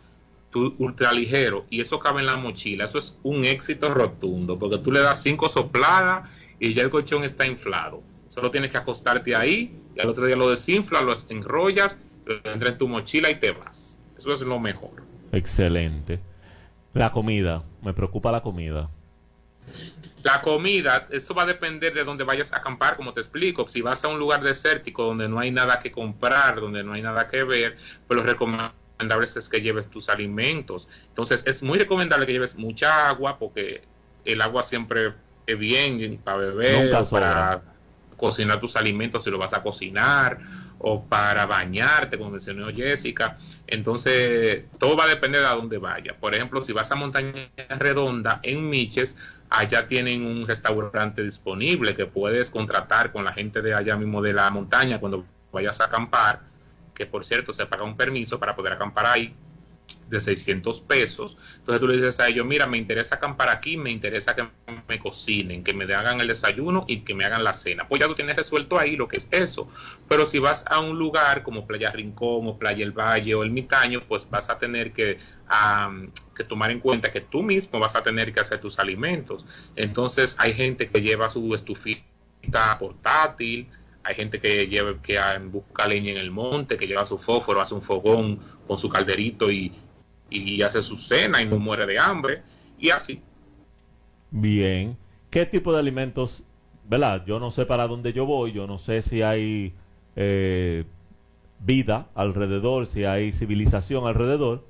ultra ligero y eso cabe en la mochila. Eso es un éxito rotundo porque tú le das cinco sopladas y ya el colchón está inflado. Solo tienes que acostarte ahí y al otro día lo desinflas, lo enrollas, lo entras en tu mochila y te vas. Eso es lo mejor. Excelente. La comida, me preocupa la comida. La comida, eso va a depender de dónde vayas a acampar, como te explico. Si vas a un lugar desértico donde no hay nada que comprar, donde no hay nada que ver, pues lo recomendable es que lleves tus alimentos. Entonces es muy recomendable que lleves mucha agua porque el agua siempre es bien para beber, para cocinar tus alimentos si lo vas a cocinar o para bañarte, como mencionó Jessica. Entonces, todo va a depender de a dónde vaya. Por ejemplo, si vas a Montaña Redonda, en Miches, allá tienen un restaurante disponible que puedes contratar con la gente de allá mismo de la montaña cuando vayas a acampar, que por cierto se paga un permiso para poder acampar ahí de 600 pesos. Entonces tú le dices a ellos, mira, me interesa acampar aquí, me interesa que me cocinen, que me hagan el desayuno y que me hagan la cena. Pues ya tú tienes resuelto ahí lo que es eso. Pero si vas a un lugar como Playa Rincón o Playa El Valle o El Mitaño, pues vas a tener que que tomar en cuenta que tú mismo vas a tener que hacer tus alimentos. Entonces hay gente que lleva su estufita portátil, hay gente que lleva que busca leña en el monte, que lleva su fósforo, hace un fogón con su calderito y, y hace su cena y no muere de hambre y así. Bien. ¿Qué tipo de alimentos, verdad? Yo no sé para dónde yo voy, yo no sé si hay eh, vida alrededor, si hay civilización alrededor,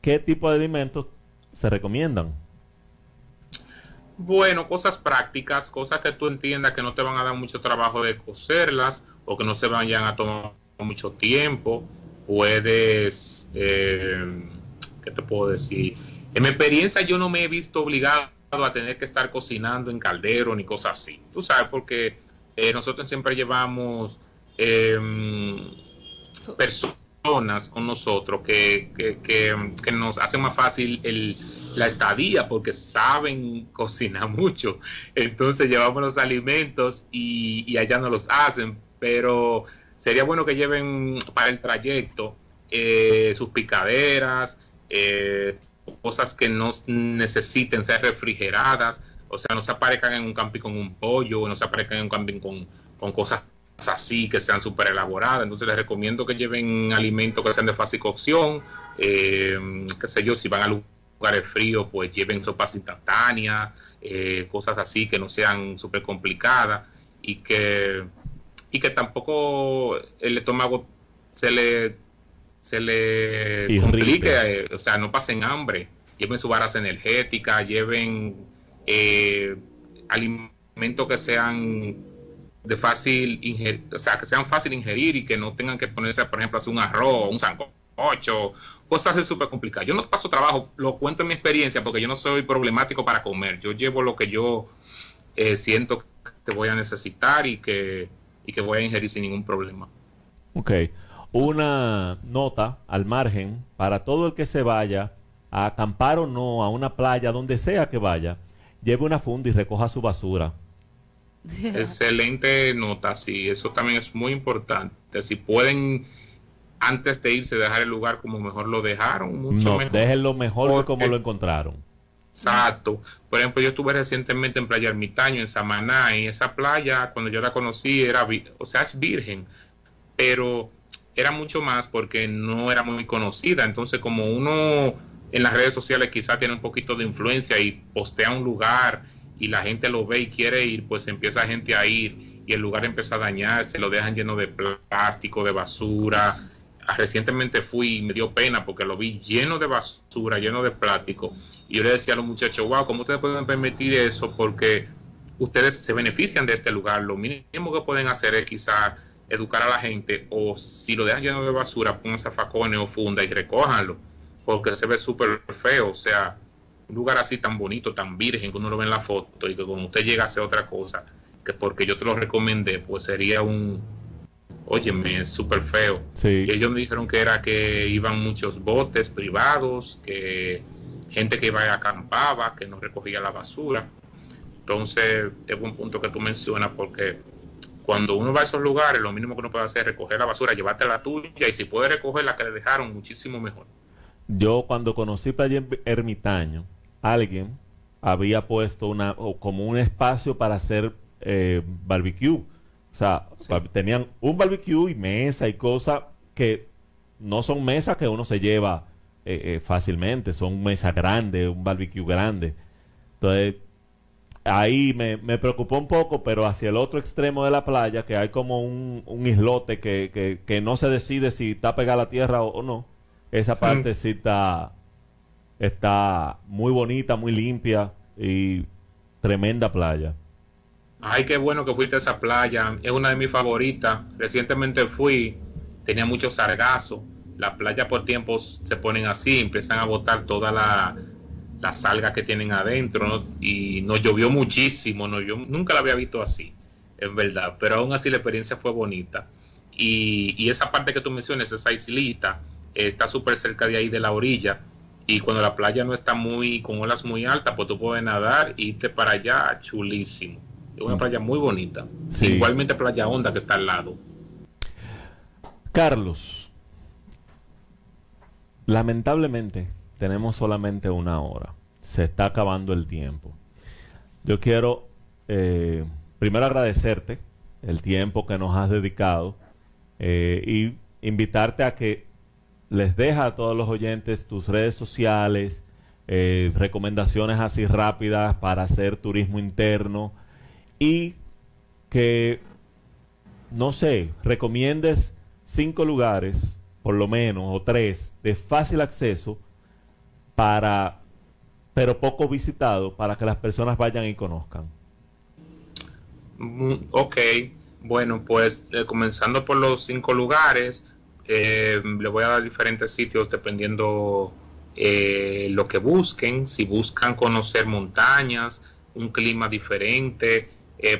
¿qué tipo de alimentos se recomiendan? Bueno, cosas prácticas, cosas que tú entiendas que no te van a dar mucho trabajo de cocerlas o que no se vayan a tomar mucho tiempo. Puedes, eh, ¿qué te puedo decir? En mi experiencia yo no me he visto obligado a tener que estar cocinando en caldero ni cosas así. Tú sabes, porque eh, nosotros siempre llevamos eh, personas con nosotros que, que, nos hacen más fácil la estadía porque saben cocinar mucho. Entonces llevamos los alimentos y, allá no los hacen, pero sería bueno que lleven para el trayecto eh, sus picaderas, eh, cosas que no necesiten ser refrigeradas, o sea, no se aparezcan en un camping con un pollo, no se aparezcan en un camping con, con cosas así que sean súper elaboradas. Entonces les recomiendo que lleven alimentos que sean de fácil cocción, eh, qué sé yo, si van a lugares fríos, pues lleven sopas instantáneas, eh, cosas así que no sean súper complicadas y que, y que tampoco el estómago se le, se le complique, eh, o sea, no pasen hambre. Lleven sus varas energéticas, lleven alimentos que sean de fácil ingerir, o sea, que sean fácil ingerir y que no tengan que ponerse, por ejemplo, hacer un arroz, un sancocho, cosas es súper complicadas. Yo no paso trabajo, lo cuento en mi experiencia porque yo no soy problemático para comer. Yo llevo lo que yo eh, siento que voy a necesitar y que, y que voy a ingerir sin ningún problema. Ok. Una nota al margen para todo el que se vaya a acampar o no a una playa, donde sea que vaya, lleve una funda y recoja su basura Excelente nota, sí, eso también es muy importante. Si pueden antes de irse dejar el lugar como mejor lo dejaron, mucho no, mejor. Déjenlo mejor como lo encontraron. Exacto. Por ejemplo, yo estuve recientemente en Playa Ermitaño, en Samaná, y esa playa, cuando yo la conocí, era, o sea, es virgen, pero era mucho más porque no era muy conocida. Entonces, como uno en las redes sociales quizá tiene un poquito de influencia y postea un lugar y la gente lo ve y quiere ir, pues empieza gente a ir y el lugar empieza a dañarse, lo dejan lleno de plástico, de basura. Ah, recientemente fui y me dio pena porque lo vi lleno de basura, lleno de plástico. Y yo le decía a los muchachos, wow, ¿cómo ustedes pueden permitir eso? Porque ustedes se benefician de este lugar. Lo mínimo que pueden hacer es quizás educar a la gente o si lo dejan lleno de basura, pónganse facones o funda y recójanlo porque se ve súper feo. O sea, un lugar así tan bonito, tan virgen, que uno lo ve en la foto y que cuando usted llega a hacer otra cosa, que porque yo te lo recomendé, pues sería un, óyeme, es súper feo. Y ellos me dijeron que era que iban muchos botes privados, que gente que iba y acampaba, que no recogía la basura. Entonces, es un punto que tú mencionas porque cuando uno va a esos lugares, lo mínimo que uno puede hacer es recoger la basura, llevarte la tuya y si puede recoger la que le dejaron, muchísimo mejor. Yo cuando conocí Playa Ermitaño, alguien había puesto una como un espacio para hacer eh, barbecue. O sea, tenían un barbecue y mesa y cosas que no son mesas que uno se lleva eh, eh, fácilmente, son mesas grandes, un barbecue grande. Entonces, ahí me, me, preocupó un poco, pero hacia el otro extremo de la playa, que hay como un, un islote que, que, que, no se decide si está pegada a la tierra o, no, esa parte sí está Está muy bonita, muy limpia y tremenda playa. Ay, qué bueno que fuiste a esa playa. Es una de mis favoritas. Recientemente fui, tenía mucho sargazo. Las playas por tiempos se ponen así, empiezan a botar toda la, las algas que tienen adentro. Y nos llovió muchísimo. No, yo nunca la había visto así, en verdad. Pero aún así la experiencia fue bonita. Y, y esa parte que tú mencionas, esa islita, está súper cerca de ahí de la orilla y cuando la playa no está muy con olas muy altas, pues tú puedes nadar y irte para allá chulísimo. Es una playa muy bonita. Igualmente Playa Honda que está al lado. Carlos, lamentablemente tenemos solamente una hora. Se está acabando el tiempo. Yo quiero eh, primero agradecerte el tiempo que nos has dedicado eh, y invitarte a que les deja a todos los oyentes tus redes sociales, eh, recomendaciones así rápidas para hacer turismo interno y que, no sé, recomiendes cinco lugares, por lo menos, o tres, de fácil acceso para, pero poco visitado, para que las personas vayan y conozcan. Mm, ok, bueno, pues eh, comenzando por los cinco lugares, eh, le voy a dar diferentes sitios dependiendo eh, lo que busquen. Si buscan conocer montañas, un clima diferente,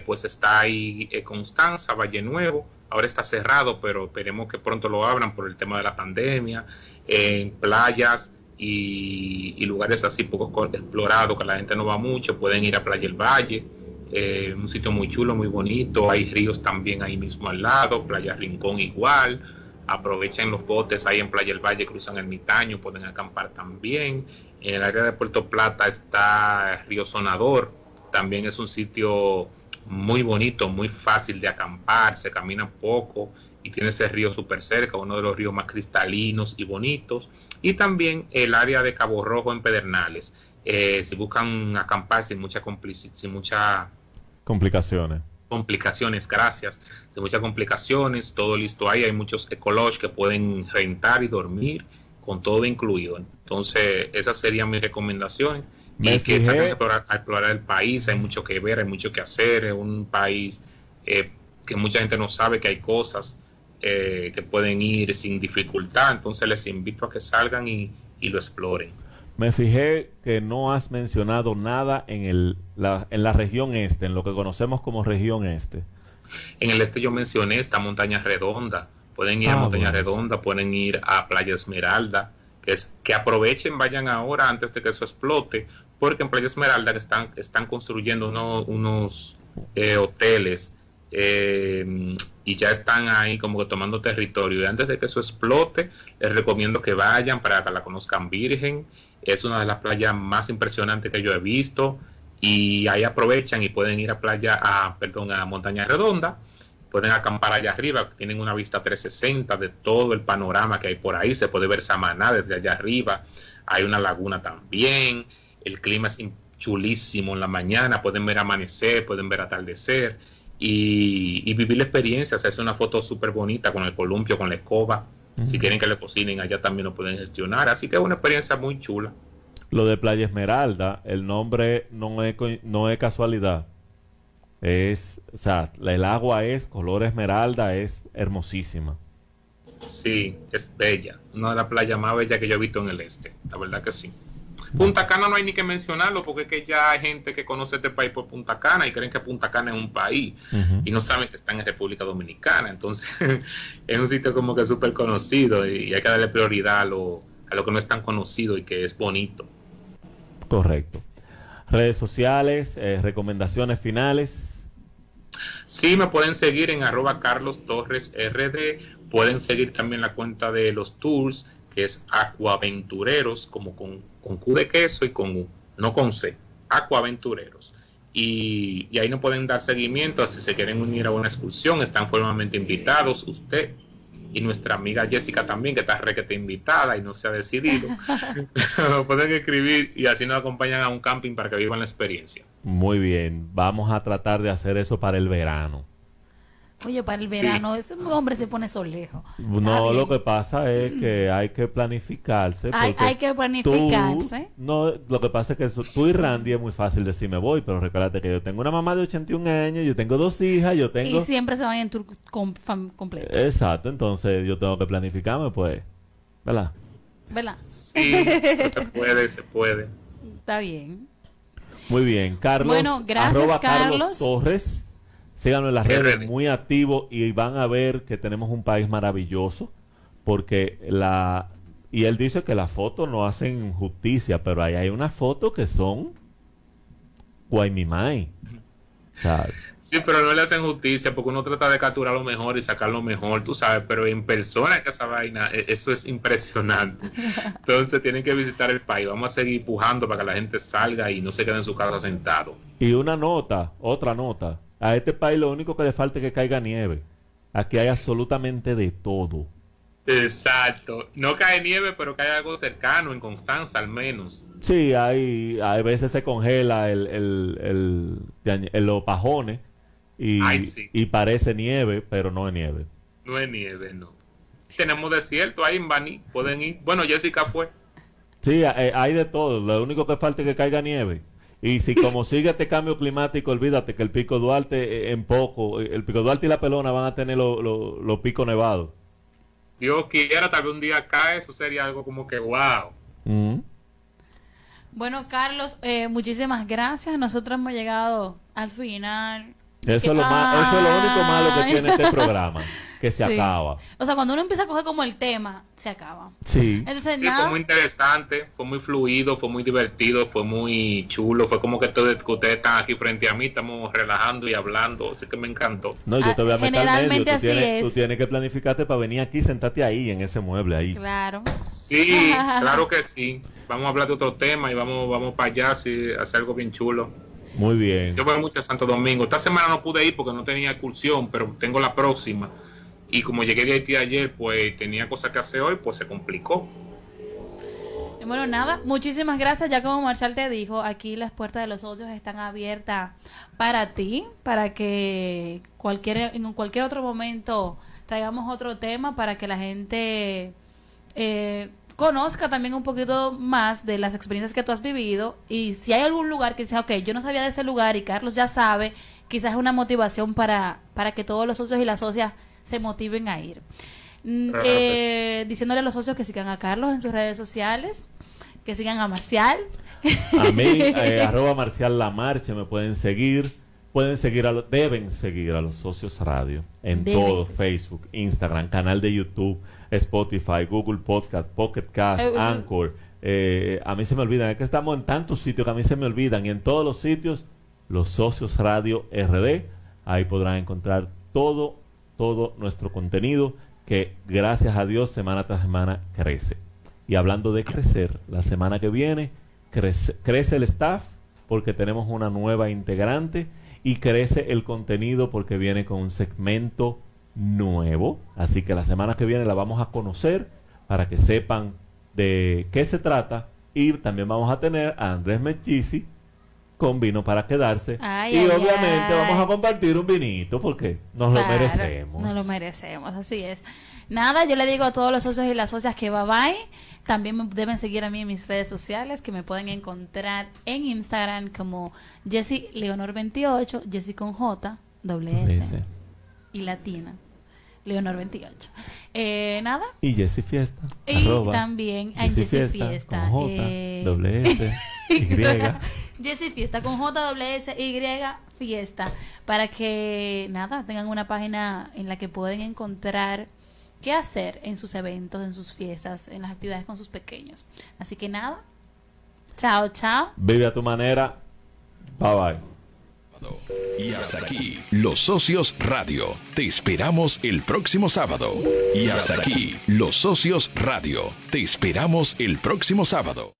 pues está ahí Constanza, Valle Nuevo. Ahora está cerrado, pero esperemos que pronto lo abran por el tema de la pandemia. En playas y, lugares así poco explorados, que la gente no va mucho, pueden ir a Playa El Valle. un sitio muy chulo, muy bonito. Hay ríos también ahí mismo al lado, Playa Rincón igual aprovechen los botes ahí en Playa del Valle, cruzan el Mitaño, pueden acampar también. En el área de Puerto Plata está Río Sonador, también es un sitio muy bonito, muy fácil de acampar, se camina poco y tiene ese río súper cerca, uno de los ríos más cristalinos y bonitos. Y también el área de Cabo Rojo en Pedernales. Eh, si buscan acampar sin mucha, sin mucha complicaciones complicaciones, gracias, de muchas complicaciones, todo listo ahí, hay muchos ecolodge que pueden rentar y dormir con todo incluido. Entonces, esa sería mi recomendación. y que salgan a explorar, el país, hay mucho que ver, hay mucho que hacer, es un país eh, que mucha gente no sabe que hay cosas eh, que pueden ir sin dificultad, entonces les invito a que salgan y lo exploren. Me fijé que no has mencionado nada en, el, la, en la región este, en lo que conocemos como región este. En el este yo mencioné esta montaña redonda. Pueden ir a ah, Montaña Redonda, pueden ir a Playa Esmeralda, que, es, que aprovechen, vayan ahora antes de que eso explote, porque en Playa Esmeralda están, están construyendo unos eh, hoteles eh, y ya están ahí como que tomando territorio. Y antes de que eso explote, les recomiendo que vayan para que la conozcan virgen. Es una de las playas más impresionantes que yo he visto. Y ahí aprovechan y pueden ir a playa, a, perdón, a Montaña Redonda, pueden acampar allá arriba, tienen una vista 360 de todo el panorama que hay por ahí, se puede ver Samaná desde allá arriba, hay una laguna también, el clima es chulísimo en la mañana, pueden ver amanecer, pueden ver atardecer y, vivir la experiencia, se hace una foto súper bonita con el columpio, con la escoba, si quieren que le cocinen, allá también lo pueden gestionar. Así que es una experiencia muy chula. Lo de Playa Esmeralda, el nombre no es, no es casualidad. Es, o sea, el agua es color esmeralda, es hermosísima. Sí, es bella. Una de las playas más bellas que yo he visto en el este. La verdad que sí. Punta Cana no hay ni que mencionarlo porque es que ya hay gente que conoce este país por Punta Cana y creen que Punta Cana es un país y no saben que están en República Dominicana. Entonces es un sitio como que súper conocido y hay que darle prioridad a lo, a lo que no es tan conocido y que es bonito. Correcto. Redes sociales, eh, recomendaciones finales. Sí, me pueden seguir en arroba Carlos Torres RD. Pueden seguir también la cuenta de los tours, que es Acuaventureros, como con con Q de queso y con U, no con C, Acuaventureros. Y, y ahí no pueden dar seguimiento, si se quieren unir a una excursión, están formalmente invitados, usted y nuestra amiga Jessica también, que está requete invitada y no se ha decidido. pueden escribir y así nos acompañan a un camping para que vivan la experiencia. Muy bien, vamos a tratar de hacer eso para el verano. Oye, para el verano, ese hombre se pone solejo. No, lo que pasa es que hay que planificarse. Hay, hay que planificarse. no, lo que pasa es que tú y Randy es muy fácil decir me voy, pero recuérdate que yo tengo una mamá de 81 años, yo tengo dos hijas, yo tengo... Y siempre se van en tour completo. Exacto, entonces yo tengo que planificarme, pues, ¿verdad? ¿Verdad? Sí, se puede, se puede. Está bien. Muy bien, Carlos. Bueno, gracias, Carlos Torres Síganos en las redes, muy activos y van a ver que tenemos un país maravilloso porque la y él dice que las fotos no hacen justicia, pero ahí hay unas fotos que son guaymimay. O sea, Sí, pero no le hacen justicia porque uno trata de capturar lo mejor y sacar lo mejor, tú sabes, pero en persona que esa vaina, e, eso es impresionante. Entonces tienen que visitar el país. Vamos a seguir empujando para que la gente salga y no se quede en su casa sentado. Y una nota, otra nota. A este país lo único que le falta es que caiga nieve. Aquí hay absolutamente de todo. Exacto. No cae nieve, pero cae algo cercano, en Constanza al menos. Sí, hay, a veces se congela el, el, el, los pajones y, y parece nieve, pero no es nieve. No es nieve, no. Tenemos desierto ahí en Bani, pueden ir. Bueno, Jessica fue. Sí, hay de todo. Lo único que falta es que caiga nieve. Y si como sigue este cambio climático, olvídate que el Pico Duarte eh, en poco, el Pico Duarte y la Pelona van a tener los lo, picos nevados. Dios quiera, tal vez un día cae, eso sería algo como que wow. Bueno, Carlos, eh, muchísimas gracias. Nosotros hemos llegado al final. Eso, es lo, eso es lo único malo que tiene este programa. que se acaba. O sea, cuando uno empieza a coger como el tema, se acaba. Sí. Entonces, Fue muy interesante, fue muy fluido, fue muy divertido, fue muy chulo. Fue como que, todos, ustedes están aquí frente a mí, estamos relajando y hablando. Así que me encantó. No, yo te voy a meter Generalmente medio. Tú, tienes, tú tienes que planificarte para venir aquí, sentarte ahí, en ese mueble ahí. Claro. Sí, claro que sí. Vamos a hablar de otro tema y vamos, vamos para allá, sí, hacer algo bien chulo. Muy bien. Yo voy mucho a Santo Domingo. Esta semana no pude ir porque no tenía excursión, pero tengo la próxima. Y como llegué de Haití ayer, pues tenía cosas que hacer hoy, pues se complicó. Bueno, nada, muchísimas gracias. Ya como Marcial te dijo, aquí las puertas de los socios están abiertas para ti, para que cualquier, en cualquier otro momento traigamos otro tema para que la gente eh, conozca también un poquito más de las experiencias que tú has vivido. Y si hay algún lugar que dice, ok, yo no sabía de ese lugar y Carlos ya sabe, quizás es una motivación para, para que todos los socios y las socias se motiven a ir. Mm, eh, diciéndole a los socios que sigan a Carlos en sus redes sociales, que sigan a Marcial. A mí, eh, arroba Marcial La Marcha, me pueden seguir. Pueden seguir, a deben seguir a los socios radio en todo, Facebook, Instagram, canal de YouTube, Spotify, Google Podcast, Pocket Cast, eh, Anchor. a mí se me olvidan, es que estamos en tantos sitios que a mí se me olvidan. Y en todos los sitios, los socios radio RD, ahí podrán encontrar todo todo nuestro contenido que gracias a Dios semana tras semana crece. Y hablando de crecer, la semana que viene crece, crece el staff porque tenemos una nueva integrante y crece el contenido porque viene con un segmento nuevo. Así que la semana que viene la vamos a conocer para que sepan de qué se trata. Y también vamos a tener a Andrés Mechisi, con vino para quedarse. y obviamente vamos a compartir un vinito porque nos lo merecemos. Nos lo merecemos, así es. Nada, yo le digo a todos los socios y las socias que bye bye. También me deben seguir a mí en mis redes sociales que me pueden encontrar en Instagram como Jessy Leonor 28, Jessy con J, doble S, y latina. Leonor 28. Eh, nada. Y Jessy Fiesta. Y también a Jessy Fiesta. J, eh, doble S, Y. Jessy Fiesta con Y Fiesta para que nada tengan una página en la que pueden encontrar qué hacer en sus eventos, en sus fiestas, en las actividades con sus pequeños. Así que nada, chao, chao. Vive a tu manera. Bye bye. Y hasta aquí, Los Socios Radio. Te esperamos el próximo sábado. Y hasta aquí, Los Socios Radio. Te esperamos el próximo sábado.